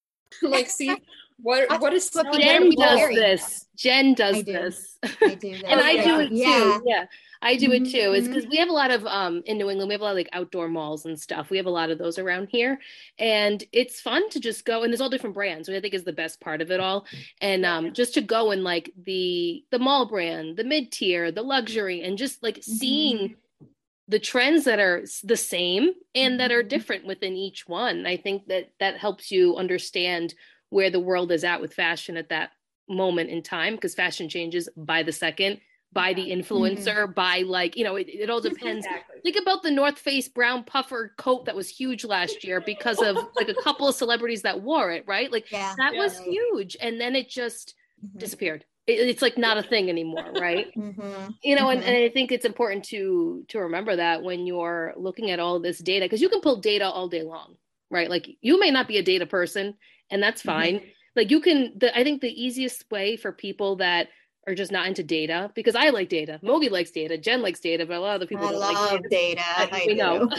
like see what what is Jen does this. Jen does do. this. I do and I do it too. Yeah. I do it too. Is because mm-hmm. we have a lot of um in New England, we have a lot of like outdoor malls and stuff. We have a lot of those around here. And it's fun to just go and there's all different brands, which I think is the best part of it all. And um just to go in like the the mall brand, the mid tier, the luxury, and just like mm-hmm. The trends that are the same and that are mm-hmm. different within each one. I think that that helps you understand where the world is at with fashion at that moment in time because fashion changes by the second by the influencer mm-hmm. by like you know it, it all depends exactly. think about the north face brown puffer coat that was huge last year because of like a couple of celebrities that wore it right like yeah. that yeah. was huge and then it just mm-hmm. disappeared it's like not a thing anymore right mm-hmm. you know mm-hmm. and, and i think it's important to to remember that when you're looking at all this data because you can pull data all day long right like you may not be a data person and that's mm-hmm. fine mm-hmm. like you can the i think the easiest way for people that are just not into data because I like data. Mogi likes data. Jen likes data, but a lot of the people I love like data. data. I, I know.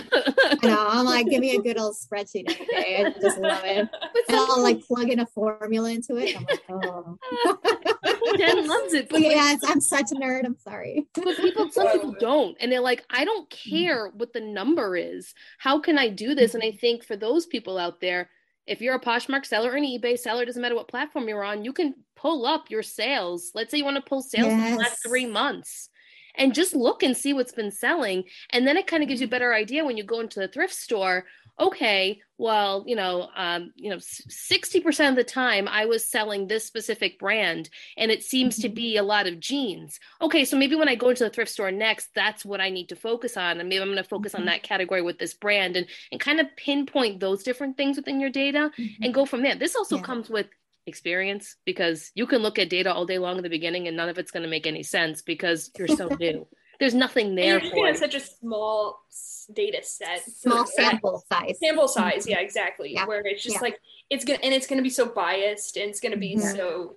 I know. I'm like, give me a good old spreadsheet every day. I just love it. and I'll like plug in a formula into it. I'm like, oh. Jen loves it. But yeah, I'm such a nerd. I'm sorry. But people, some people don't, and they're like, I don't mm. care what the number is. How can I do this? And I think for those people out there if you're a Poshmark seller or an eBay seller, doesn't matter what platform you're on, you can pull up your sales. Let's say you want to pull sales yes. in the last three months and just look and see what's been selling. And then it kind of gives you a better idea when you go into the thrift store okay, well, you know, um, you know, sixty percent of the time I was selling this specific brand, and it seems to mm-hmm. be a lot of jeans. Okay, so maybe when I go into the thrift store next, that's what I need to focus on, and maybe I'm going to focus mm-hmm. on that category with this brand, and and kind of pinpoint those different things within your data, mm-hmm. and go from there. This also yeah. comes with experience because you can look at data all day long in the beginning and none of it's going to make any sense because you're so new. There's nothing there and for such a small data set, small sample size. Sample size, yeah, exactly. Yeah. Where it's just yeah. like it's gonna and it's gonna be so biased and it's gonna be mm-hmm. so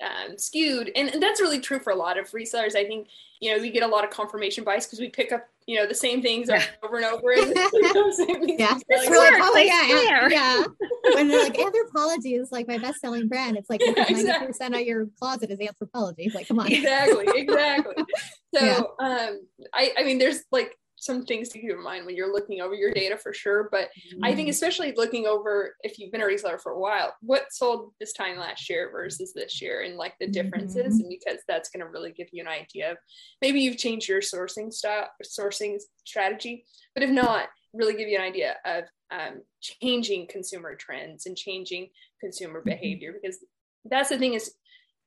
um, skewed and, and, that's really true for a lot of resellers i think you know we get a lot of confirmation bias because we pick up you know the same things yeah. over and over and yeah it's like, oh yeah yeah when they're like anthropologie is like my best-selling brand it's like yeah, 90% exactly. of your closet is anthropologie. it's like come on exactly exactly so yeah. um i i mean there's like some things to keep in mind when you're looking over your data for sure. But mm-hmm. I think mm. especially looking over if you've been a reseller for a while, what sold this time last year versus this year and like the differences, mm-hmm. and because that's going to really give you an idea of maybe you've changed your sourcing style, sourcing strategy, but if not, really give you an idea of um, changing consumer trends and changing consumer mm-hmm. behavior because that's the thing is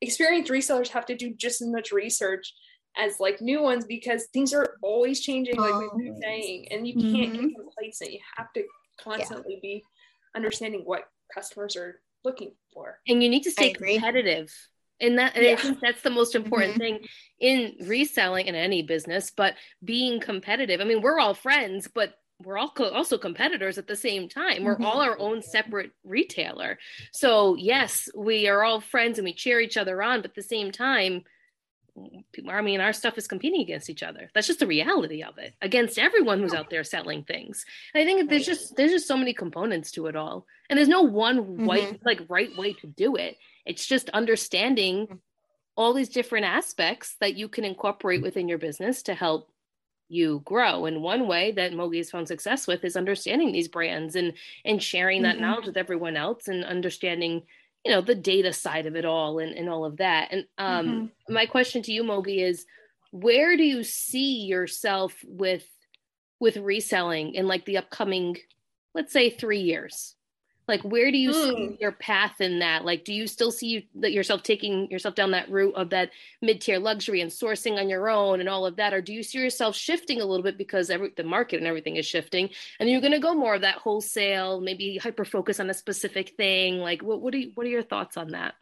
experienced resellers have to do just as much research as like new ones because things are always changing, like oh, we were saying, and you can't mm-hmm. get complacent. You have to constantly yeah. be understanding what customers are looking for. And you need to stay competitive. And that and yeah. I think that's the most important mm-hmm. thing in reselling in any business, but being competitive. I mean, we're all friends, but we're all co- also competitors at the same time. We're mm-hmm. all our own separate retailer. So, yes, we are all friends and we cheer each other on, but at the same time, I mean, our stuff is competing against each other. That's just the reality of it against everyone who's out there selling things. And I think there's just there's just so many components to it all, and there's no one white mm-hmm. like right way to do it. It's just understanding mm. all these different aspects that you can incorporate within your business to help you grow. And one way that Mogi has found success with is understanding these brands and and sharing that mm-hmm. knowledge with everyone else and understanding you know the data side of it all and, and all of that and um mm-hmm. my question to you mogi is where do you see yourself with with reselling in like the upcoming let's say three years like where do you mm. see hmm. your path in that? Like do you still see you, that yourself taking yourself down that route of that mid-tier luxury and sourcing on your own and all of that? Or do you see yourself shifting a little bit because every the market and everything is shifting and you're going to go more of that wholesale maybe hyper focus on a specific thing? Like what what are you, what are your thoughts on that?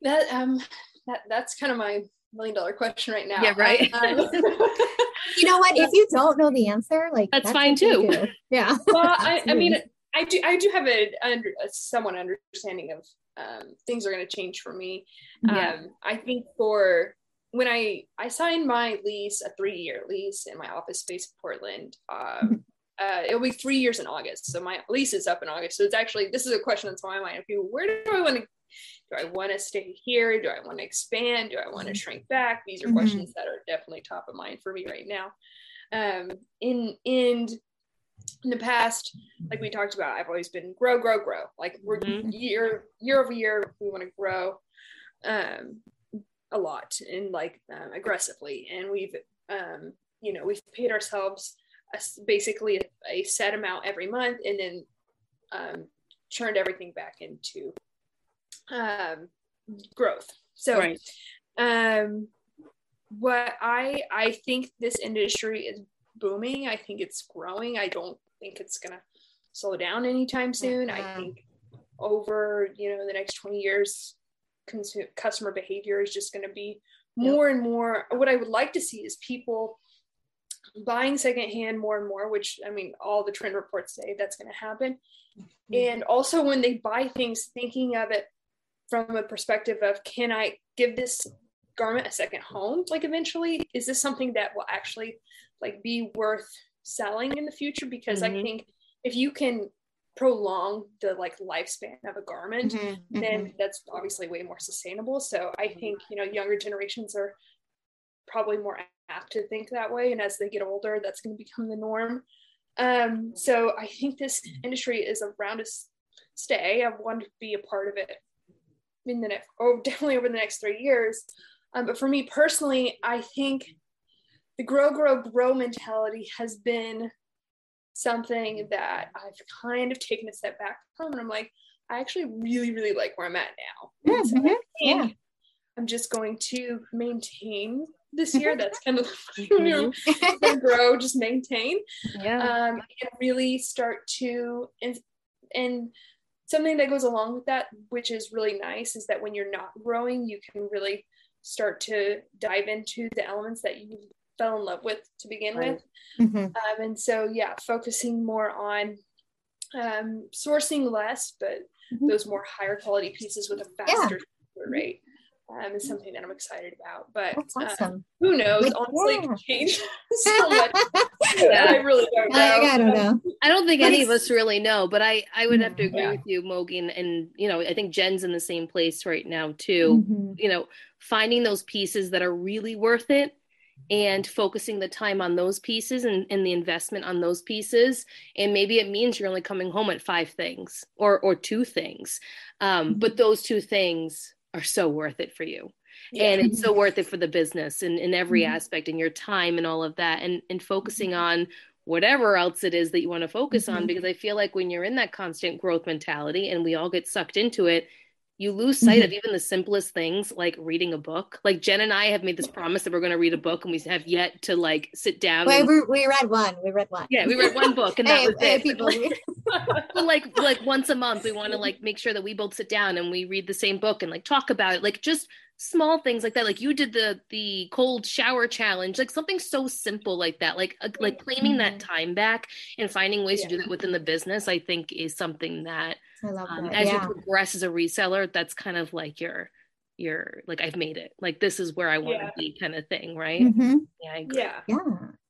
That um that that's kind of my million dollar question right now. Yeah right. Um, you know what? If you don't know the answer like that's, that's fine too. yeah. Well I, I mean I do I do have a, a somewhat understanding of um, things are going to change for me. Yeah. Um, I think for when I I signed my lease, a three year lease in my office space in Portland. Um, uh, it'll be three years in August, so my lease is up in August. So it's actually this is a question that's on my mind. Okay, where do I want to? Do I want to stay here? Do I want to expand? Do I want to mm-hmm. shrink back? These are mm-hmm. questions that are definitely top of mind for me right now. Um, in and in the past, like we talked about, I've always been grow, grow, grow. Like we're mm-hmm. year year over year, we want to grow um, a lot and like um, aggressively. And we've, um, you know, we've paid ourselves a, basically a, a, set amount every month, and then um, churned everything back into um, growth. So, right. um, what I I think this industry is booming. I think it's growing. I don't think it's going to slow down anytime soon. Mm-hmm. I think over, you know, the next 20 years, customer behavior is just going to be more yep. and more. What I would like to see is people buying secondhand more and more, which I mean, all the trend reports say that's going to happen. Mm-hmm. And also when they buy things, thinking of it from a perspective of can I give this garment a second home? Like eventually, is this something that will actually like be worth selling in the future because mm-hmm. I think if you can prolong the like lifespan of a garment mm-hmm. then mm-hmm. that's obviously way more sustainable so i think you know younger generations are probably more apt to think that way and as they get older that's going to become the norm um, so i think this industry is around to stay i want to be a part of it in the next oh definitely over the next three years um, but for me personally i think the grow, grow, grow mentality has been something that I've kind of taken a step back from. And I'm like, I actually really, really like where I'm at now. Mm-hmm. So yeah. I'm just going to maintain this year. That's kind of you know, grow, just maintain. Yeah. Um, and really start to and and something that goes along with that, which is really nice, is that when you're not growing, you can really start to dive into the elements that you fell in love with to begin right. with. Mm-hmm. Um, and so, yeah, focusing more on um, sourcing less, but mm-hmm. those more higher quality pieces with a faster yeah. rate um, is something that I'm excited about. But uh, awesome. who knows? Like, Honestly, yeah. change so much. yeah. I really don't know. I, I, don't know. I don't think any of us really know, but I I would have to agree yeah. with you, Mogi, and, and, you know I think Jen's in the same place right now too. Mm-hmm. You know, finding those pieces that are really worth it and focusing the time on those pieces and, and the investment on those pieces and maybe it means you're only coming home at five things or or two things um, mm-hmm. but those two things are so worth it for you yeah. and it's so worth it for the business and in every mm-hmm. aspect and your time and all of that and and focusing mm-hmm. on whatever else it is that you want to focus mm-hmm. on because i feel like when you're in that constant growth mentality and we all get sucked into it you lose sight mm-hmm. of even the simplest things like reading a book. Like Jen and I have made this promise that we're going to read a book, and we have yet to like sit down. Wait, and... we, we read one. We read one. Yeah, we read one book, and that hey, was hey, it. People. but like, like once a month, we want to like make sure that we both sit down and we read the same book and like talk about it. Like just small things like that like you did the the cold shower challenge like something so simple like that like uh, like claiming that mm-hmm. time back and finding ways yeah. to do that within the business i think is something that, um, as yeah. you progress as a reseller that's kind of like your your like i've made it like this is where i want to yeah. be kind of thing right mm-hmm. yeah yeah yeah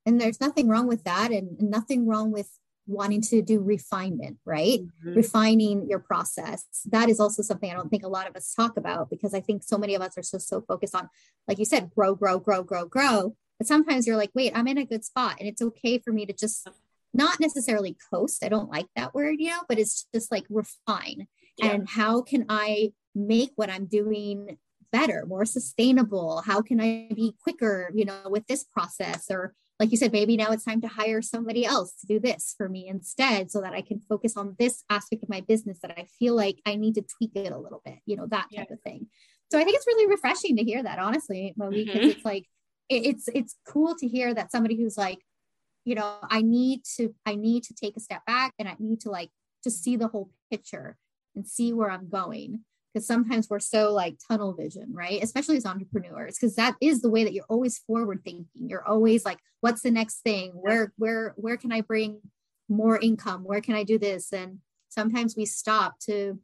and there's nothing wrong with that and nothing wrong with wanting to do refinement, right? Mm-hmm. Refining your process. That is also something I don't think a lot of us talk about because I think so many of us are so so focused on, like you said, grow, grow, grow, grow, grow. But sometimes you're like, wait, I'm in a good spot, and it's okay for me to just not necessarily coast. I don't like that word, you know, but it's just like refine. Yeah. And how can I make what I'm doing better, more sustainable? How can I be quicker, you know, with this process or like you said, maybe now it's time to hire somebody else to do this for me instead so that I can focus on this aspect of my business that I feel like I need to tweak it a little bit, you know, that type yeah. of thing. So I think it's really refreshing to hear that, honestly, because mm-hmm. it's like, it, it's, it's cool to hear that somebody who's like, you know, I need to, I need to take a step back and I need to like, to see the whole picture and see where I'm going because sometimes we're so like tunnel vision, right? Especially as entrepreneurs, because that is the way that you're always forward thinking. You're always like, what's the next thing? Where, where, where can I bring more income? Where can I do this? And sometimes we stop to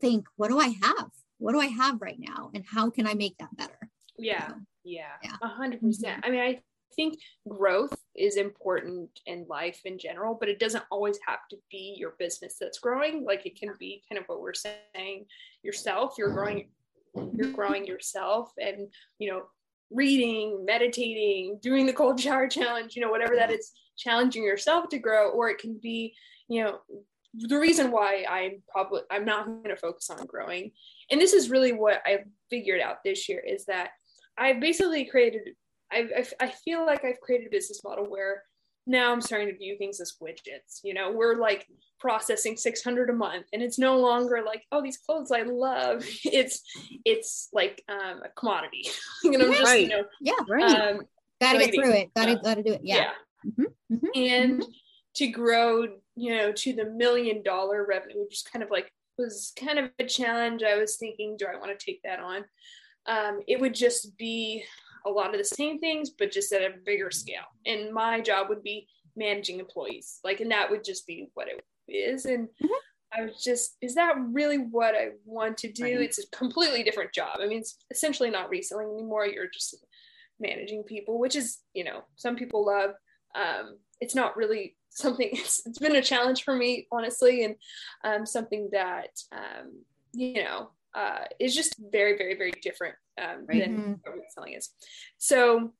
think, what do I have? What do I have right now? And how can I make that better? Yeah. Yeah. A hundred percent. Mm-hmm. I mean, I think growth is important in life in general, but it doesn't always have to be your business that's growing. Like it can be kind of what we're saying yourself. You're growing, you're growing yourself, and you know, reading, meditating, doing the cold shower challenge, you know, whatever that is, challenging yourself to grow, or it can be, you know, the reason why I'm probably I'm not going to focus on growing, and this is really what I figured out this year is that I've basically created I, I, I feel like I've created a business model where now I'm starting to view things as widgets. You know, we're like processing 600 a month, and it's no longer like, oh, these clothes I love. It's it's like um, a commodity. you know, just right. you know, yeah, right. Um, gotta get through it. Gotta gotta do it. Yeah. yeah. Mm-hmm. Mm-hmm. And mm-hmm. to grow, you know, to the million dollar revenue, which is kind of like was kind of a challenge. I was thinking, do I want to take that on? Um, it would just be a lot of the same things, but just at a bigger scale. And my job would be managing employees, like, and that would just be what it is. And mm-hmm. I was just, is that really what I want to do? Right. It's a completely different job. I mean, it's essentially not reselling anymore. You're just managing people, which is, you know, some people love. Um, it's not really something, it's, it's been a challenge for me, honestly, and um, something that, um, you know, uh, is just very, very, very different um, right. than mm-hmm. selling is. So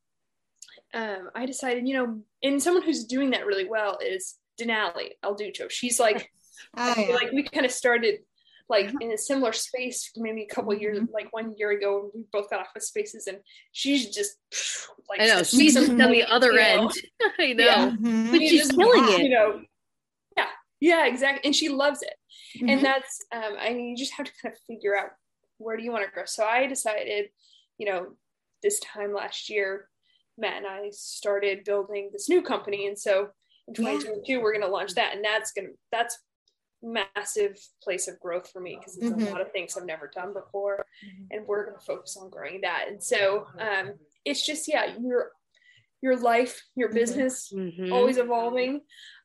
um, I decided, you know, and someone who's doing that really well is Denali El Ducho. She's like, oh, yeah. like we kind of started like mm-hmm. in a similar space maybe a couple years mm-hmm. like one year ago we both got office spaces and she's just like I know she's on the other end I know yeah. mm-hmm. but she's killing it you know yeah exactly and she loves it mm-hmm. and that's um I mean you just have to kind of figure out where do you want to grow? So I decided, you know, this time last year, Matt and I started building this new company. And so in 2022, yeah. we're going to launch that. And that's going to, that's massive place of growth for me because it's mm-hmm. a lot of things I've never done before, mm-hmm. and we're going to focus on growing that. And so um, it's just yeah, your your life, your mm-hmm. business, mm-hmm. always evolving,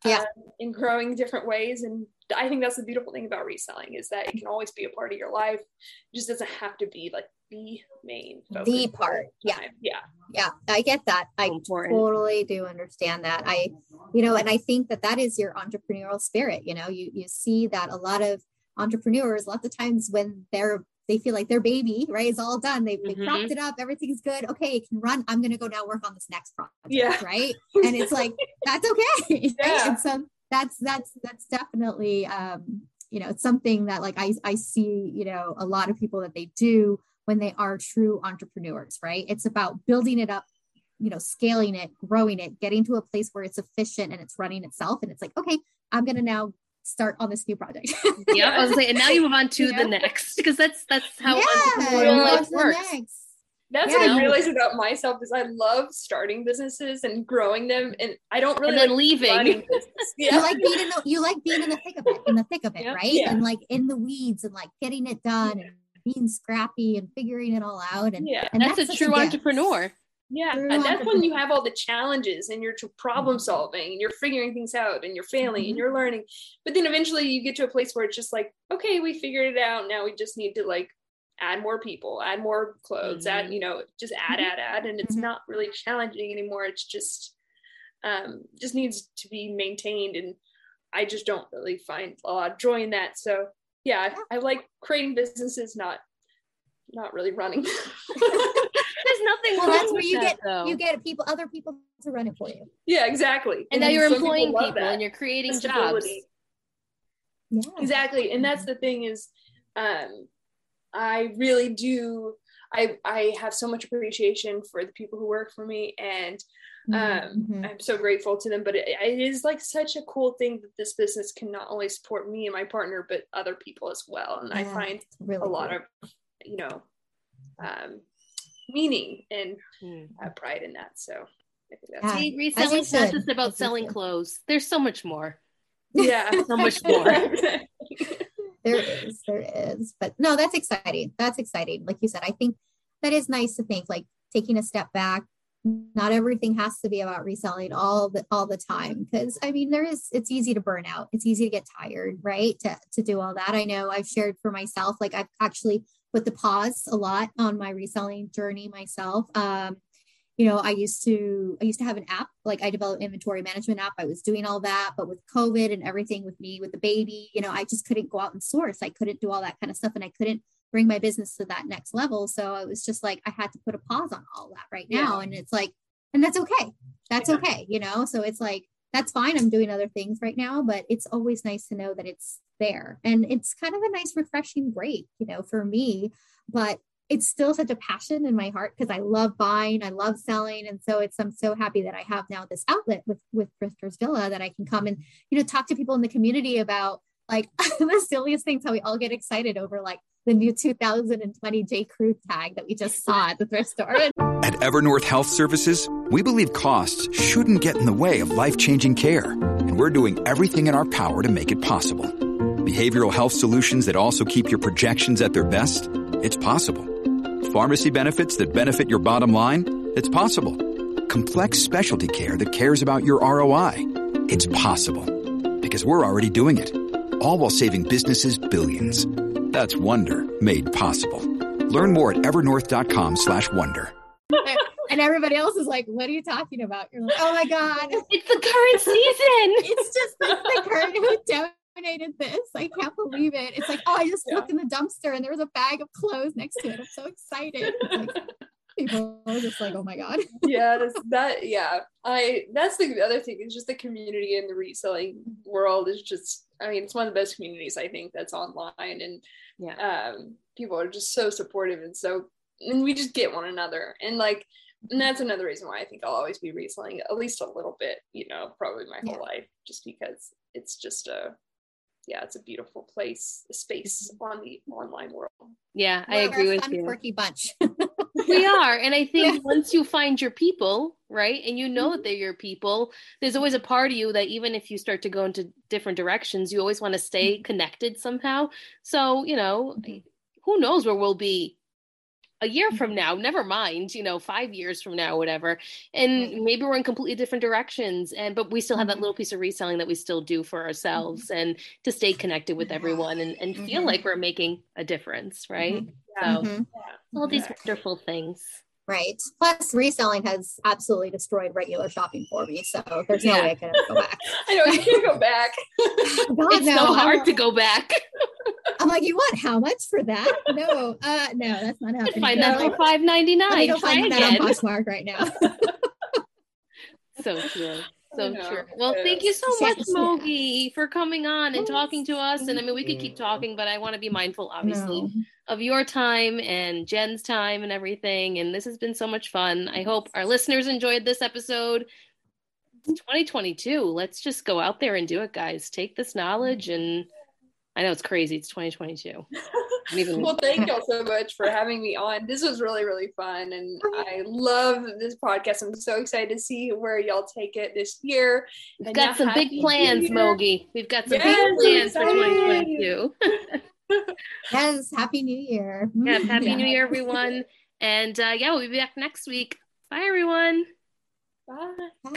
yeah, um, and growing different ways. And I think that's the beautiful thing about reselling is that it can always be a part of your life. It just doesn't have to be like the main the part yeah yeah yeah i get that i Important. totally do understand that i you know and i think that that is your entrepreneurial spirit you know you you see that a lot of entrepreneurs lots of times when they're they feel like their baby right is all done they, mm-hmm. they propped it up everything's good okay it can run i'm gonna go now work on this next project yeah right and it's like that's okay yeah. Right? and so that's that's that's definitely um you know it's something that like i i see you know a lot of people that they do when they are true entrepreneurs, right? It's about building it up, you know, scaling it, growing it, getting to a place where it's efficient and it's running itself. And it's like, okay, I'm going to now start on this new project. yeah, I was saying, and now you move on to yeah. the next because that's that's how yeah, entrepreneurial life works. That's yeah, what I realized about myself is I love starting businesses and growing them, and I don't really and then like leaving. yeah. You like being in the you like being in the thick of it, in the thick of it, yeah. right? Yeah. And like in the weeds and like getting it done and being scrappy and figuring it all out. And yeah, and that's, that's a true a entrepreneur. Yeah, and that's when you have all the challenges and you're problem mm-hmm. solving and you're figuring things out and you're failing mm-hmm. and you're learning. But then eventually you get to a place where it's just like, okay, we figured it out. Now we just need to like add more people, add more clothes, mm-hmm. add, you know, just add, mm-hmm. add, add. And it's mm-hmm. not really challenging anymore. It's just um just needs to be maintained and I just don't really find a lot of joy in that. So yeah, I, I like creating businesses, not not really running. There's nothing. Well, that's where you that, get though. you get people, other people to run it for you. Yeah, exactly. And, and now you're employing people, people and you're creating jobs. Yeah, exactly. And that's the thing is, um, I really do. I I have so much appreciation for the people who work for me, and um, mm-hmm. I'm so grateful to them. But it, it is like such a cool thing that this business can not only support me and my partner, but other people as well. And yeah, I find really a lot cool. of, you know, um, meaning and mm. uh, pride in that. So I think that's yeah, See, reselling is not just about selling clothes. There's so much more. Yeah, so much more. there is, there is. But no, that's exciting. That's exciting. Like you said, I think that is nice to think like taking a step back, not everything has to be about reselling all the all the time because i mean there is it's easy to burn out it's easy to get tired right to, to do all that i know i've shared for myself like i've actually put the pause a lot on my reselling journey myself um you know i used to i used to have an app like i developed inventory management app i was doing all that but with covid and everything with me with the baby you know i just couldn't go out and source i couldn't do all that kind of stuff and i couldn't bring my business to that next level. So it was just like I had to put a pause on all that right now. Yeah. And it's like, and that's okay. That's yeah. okay, you know? So it's like, that's fine. I'm doing other things right now, but it's always nice to know that it's there. And it's kind of a nice, refreshing break, you know, for me. But it's still such a passion in my heart because I love buying, I love selling, and so it's I'm so happy that I have now this outlet with with Thrifter's Villa that I can come and you know talk to people in the community about like the silliest things how we all get excited over like the new 2020 J. Crew tag that we just saw at the thrift store. At Evernorth Health Services, we believe costs shouldn't get in the way of life changing care, and we're doing everything in our power to make it possible. Behavioral health solutions that also keep your projections at their best? It's possible. Pharmacy benefits that benefit your bottom line? It's possible. Complex specialty care that cares about your ROI? It's possible. Because we're already doing it. All while saving businesses billions. That's Wonder made possible. Learn more at evernorth.com slash wonder. And everybody else is like, what are you talking about? You're like, oh my God. It's the current season. it's just the current who donated this. I can't believe it. It's like, oh, I just yeah. looked in the dumpster and there was a bag of clothes next to it. I'm so excited. Like, people are just like, oh my God. yeah, that's, that, yeah. I, that's the other thing is just the community in the reselling world is just, I mean, it's one of the best communities I think that's online. And yeah um people are just so supportive and so and we just get one another and like and that's another reason why I think I'll always be reselling at least a little bit, you know, probably my whole yeah. life, just because it's just a, yeah, it's a beautiful place, a space mm-hmm. on the online world. Yeah, I agree with you. Quirky bunch. we are. And I think once you find your people, right, and you know mm-hmm. that they're your people, there's always a part of you that even if you start to go into different directions, you always want to stay mm-hmm. connected somehow. So, you know, mm-hmm. who knows where we'll be a year from now never mind you know five years from now whatever and maybe we're in completely different directions and but we still have that mm-hmm. little piece of reselling that we still do for ourselves mm-hmm. and to stay connected with everyone and, and feel mm-hmm. like we're making a difference right yeah. so all these wonderful things Right. Plus, reselling has absolutely destroyed regular shopping for me. So there's no yeah. way I can go back. I know I can't go back. God, it's no, so hard to go back. I'm like, you want how much for that? No, uh, no, that's not happening. Find that for five ninety nine. Go find that on Poshmark right now. so true. So true. Well, thank you so much, Mogi, for coming on and talking to us. And I mean, we could keep talking, but I want to be mindful, obviously, no of your time and Jen's time and everything. And this has been so much fun. I hope our listeners enjoyed this episode. 2022. Let's just go out there and do it, guys. Take this knowledge and I know it's crazy. It's 2022. Even- well, thank y'all so much for having me on. This was really, really fun. And I love this podcast. I'm so excited to see where y'all take it this year. We've and got some big plans, Mogi. We've got some yes, big plans for 2022. yes, happy new year. Yeah, happy yeah. new year, everyone. And uh, yeah, we'll be back next week. Bye, everyone. Bye. Bye.